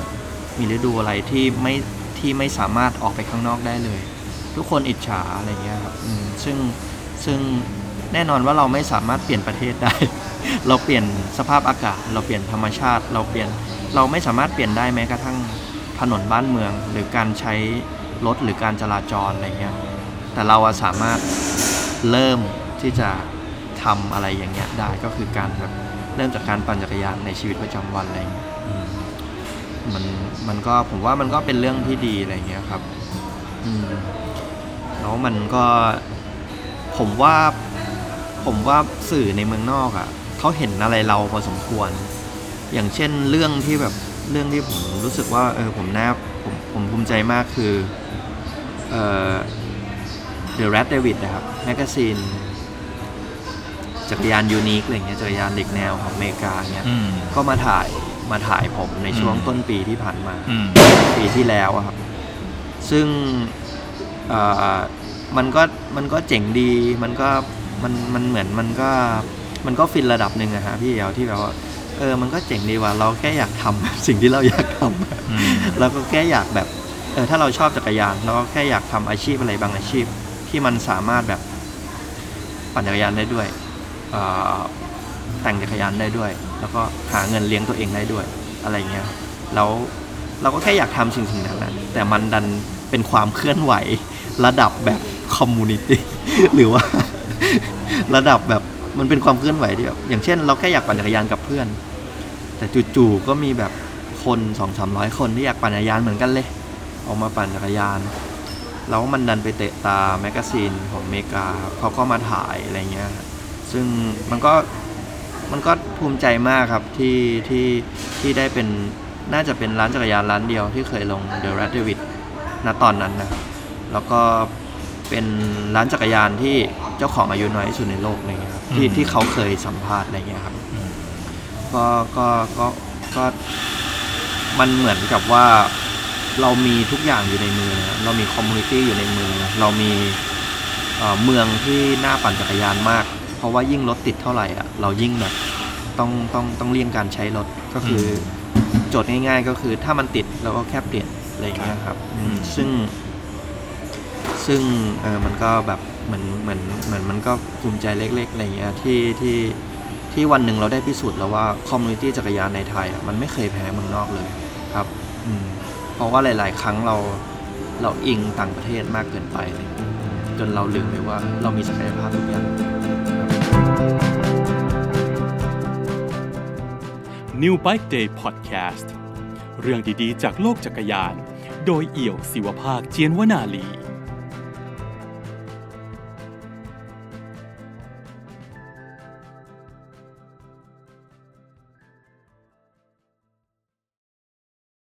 มีฤดูอะไรที่ไม่ ที่ไม่สามารถออกไปข้างนอกได้เลย ทุกคนอิจฉาอะไรเงี้ยครับซึ่งซึ่งแน่นอนว่าเราไม่สามารถเปลี่ยนประเทศได้ เราเปลี่ยนสภาพอากาศ เราเปลี่ยนธรรมชาติ เราเปลี่ยนเราไม่สามารถเปลี่ยนได้แม้กระทั่งถนนบ้านเมือง หรือการใช้รถหรือการจราจรอะไรเงี้ยแต่เราสามารถเริ่มที่จะทำอะไรอย่างเงี้ยได้ก็คือการแบบเริ่มจากการปั่นจักรยานในชีวิตประจำวันอะไรเงี้ย มมันมันก็ผมว่ามันก็เป็นเรื่องที่ดีอะไรเงี้ยครับ อืมแล้วมันก็ ผมว่าผมว่าสื่อในเมืองนอกอะ่ะเขาเห็นอะไรเราพอสมควร อย่างเช่นเรื่องที่แบบเรื่องที่ผมรู้สึกว่าเออผมน่าผมผมภูมิใจมากคือเอ่อ The Radavist นะครับ magazine จักรยาน unique อะไรเงี้ยจักรยานเด็กแนวของอเมริกาเงี้ยอืมก็มาถ่าย มาถ่ายผมในช่วงอืมต้นปีที่ผ่านมา อืม ปีที่แล้วอะครับ ซึ่งเอ่อมันก็มันก็เจ๋งดี มันก็มันมันเหมือนมันก็มันก็ฟินระดับหนึ่งอะฮะพี่เอ๋วที่แบบว่า เออ มันก็เจ๋งดีว่ะเราแค่อยากทำ สิ่งที่เราอยากทอืมเราก็แค่อยากแบบเออถ้าเราชอบจักรยานเราก็แค่อยากทำอาชีพอะไรบางอาชีพที่มันสามารถแบบปั่นจักรยานได้ด้วยเอ่อแต่งจักรยานได้ด้วย แล้วก็หาเงินเลี้ยงตัวเองได้ด้วยอะไรเงี้ยแล้วเราก็แค่อยากทำสิ่งสิ่งนั้นนะแต่มันดันเป็นความเคลื่อนไหวระดับแบบ community หรือว่าระดับแบบมันเป็นความเคลื่อนไหวที่แบบอย่างเช่น เราแค่อยากปั่นจักรยานกับเพื่อน แต่จู่ๆก็มีแบบคนสองสามร้อยคนที่อยากปั่นจักรยานเหมือนกันเลย ออกมาปั่นจักรยานแล้วมันดันไปเตะตา magazine ของอเมริกาเขาก็มาถ่ายอะไรเงี้ย ซึ่งมันก็ มันก็ภูมิใจมากครับที่ที่ที่ได้เป็นน่าจะเป็นร้านจักรยานร้านเดียวที่เคยลงเดอะ a รดเดวิดณตอนนั้นนะครับ แล้วก็เป็นร้านจักรยานที่เจ้าของอายุน้อยที่สุดในโลกอะไรเงี้ยครับที่ที่เขาเคยสัมภาษณ์อะไรเงี้ยครับก็ก็ก็ก็มันเหมือนกับว่าเรามีทุกอย่างอยู่ในมือนะเรามี community อยู่ในมือ เรามีเอ่อเมืองที่น่าปั่นจักรยานมาก เพราะว่ายิ่งรถติดเท่าไหร่อะเรายิ่งแบบต้องต้องต้องเลี่ยงการใช้รถก็คือโจทย์ง่าย ๆ ก็คือถ้ามันติดเราก็แค่เปลี่ยนอะไรอย่างเงี้ยครับอืมซึ่ง ซึ่งเออมันก็แบบเหมือนเหมือนเหมือนมันก็ภูมิใจเล็กๆอะไรเงี้ยที่ที่ที่วันหนึ่งเราได้พิสูจน์แล้วว่าคอมมูนิตี้จักรยานในไทยอะมันไม่เคยแพ้เมืองนอกเลยครับอืมเพราะว่าหลาย ๆ ครั้งเราเราอิงต่างประเทศมากเกินไปเลยจนเราลืมไปว่าเรามีศักยภาพทุกอย่าง New Bike Day Podcast เรื่องดีๆ จากโลกจักรยาน โดยเอี่ยวศิวภาคเจียนวนาลี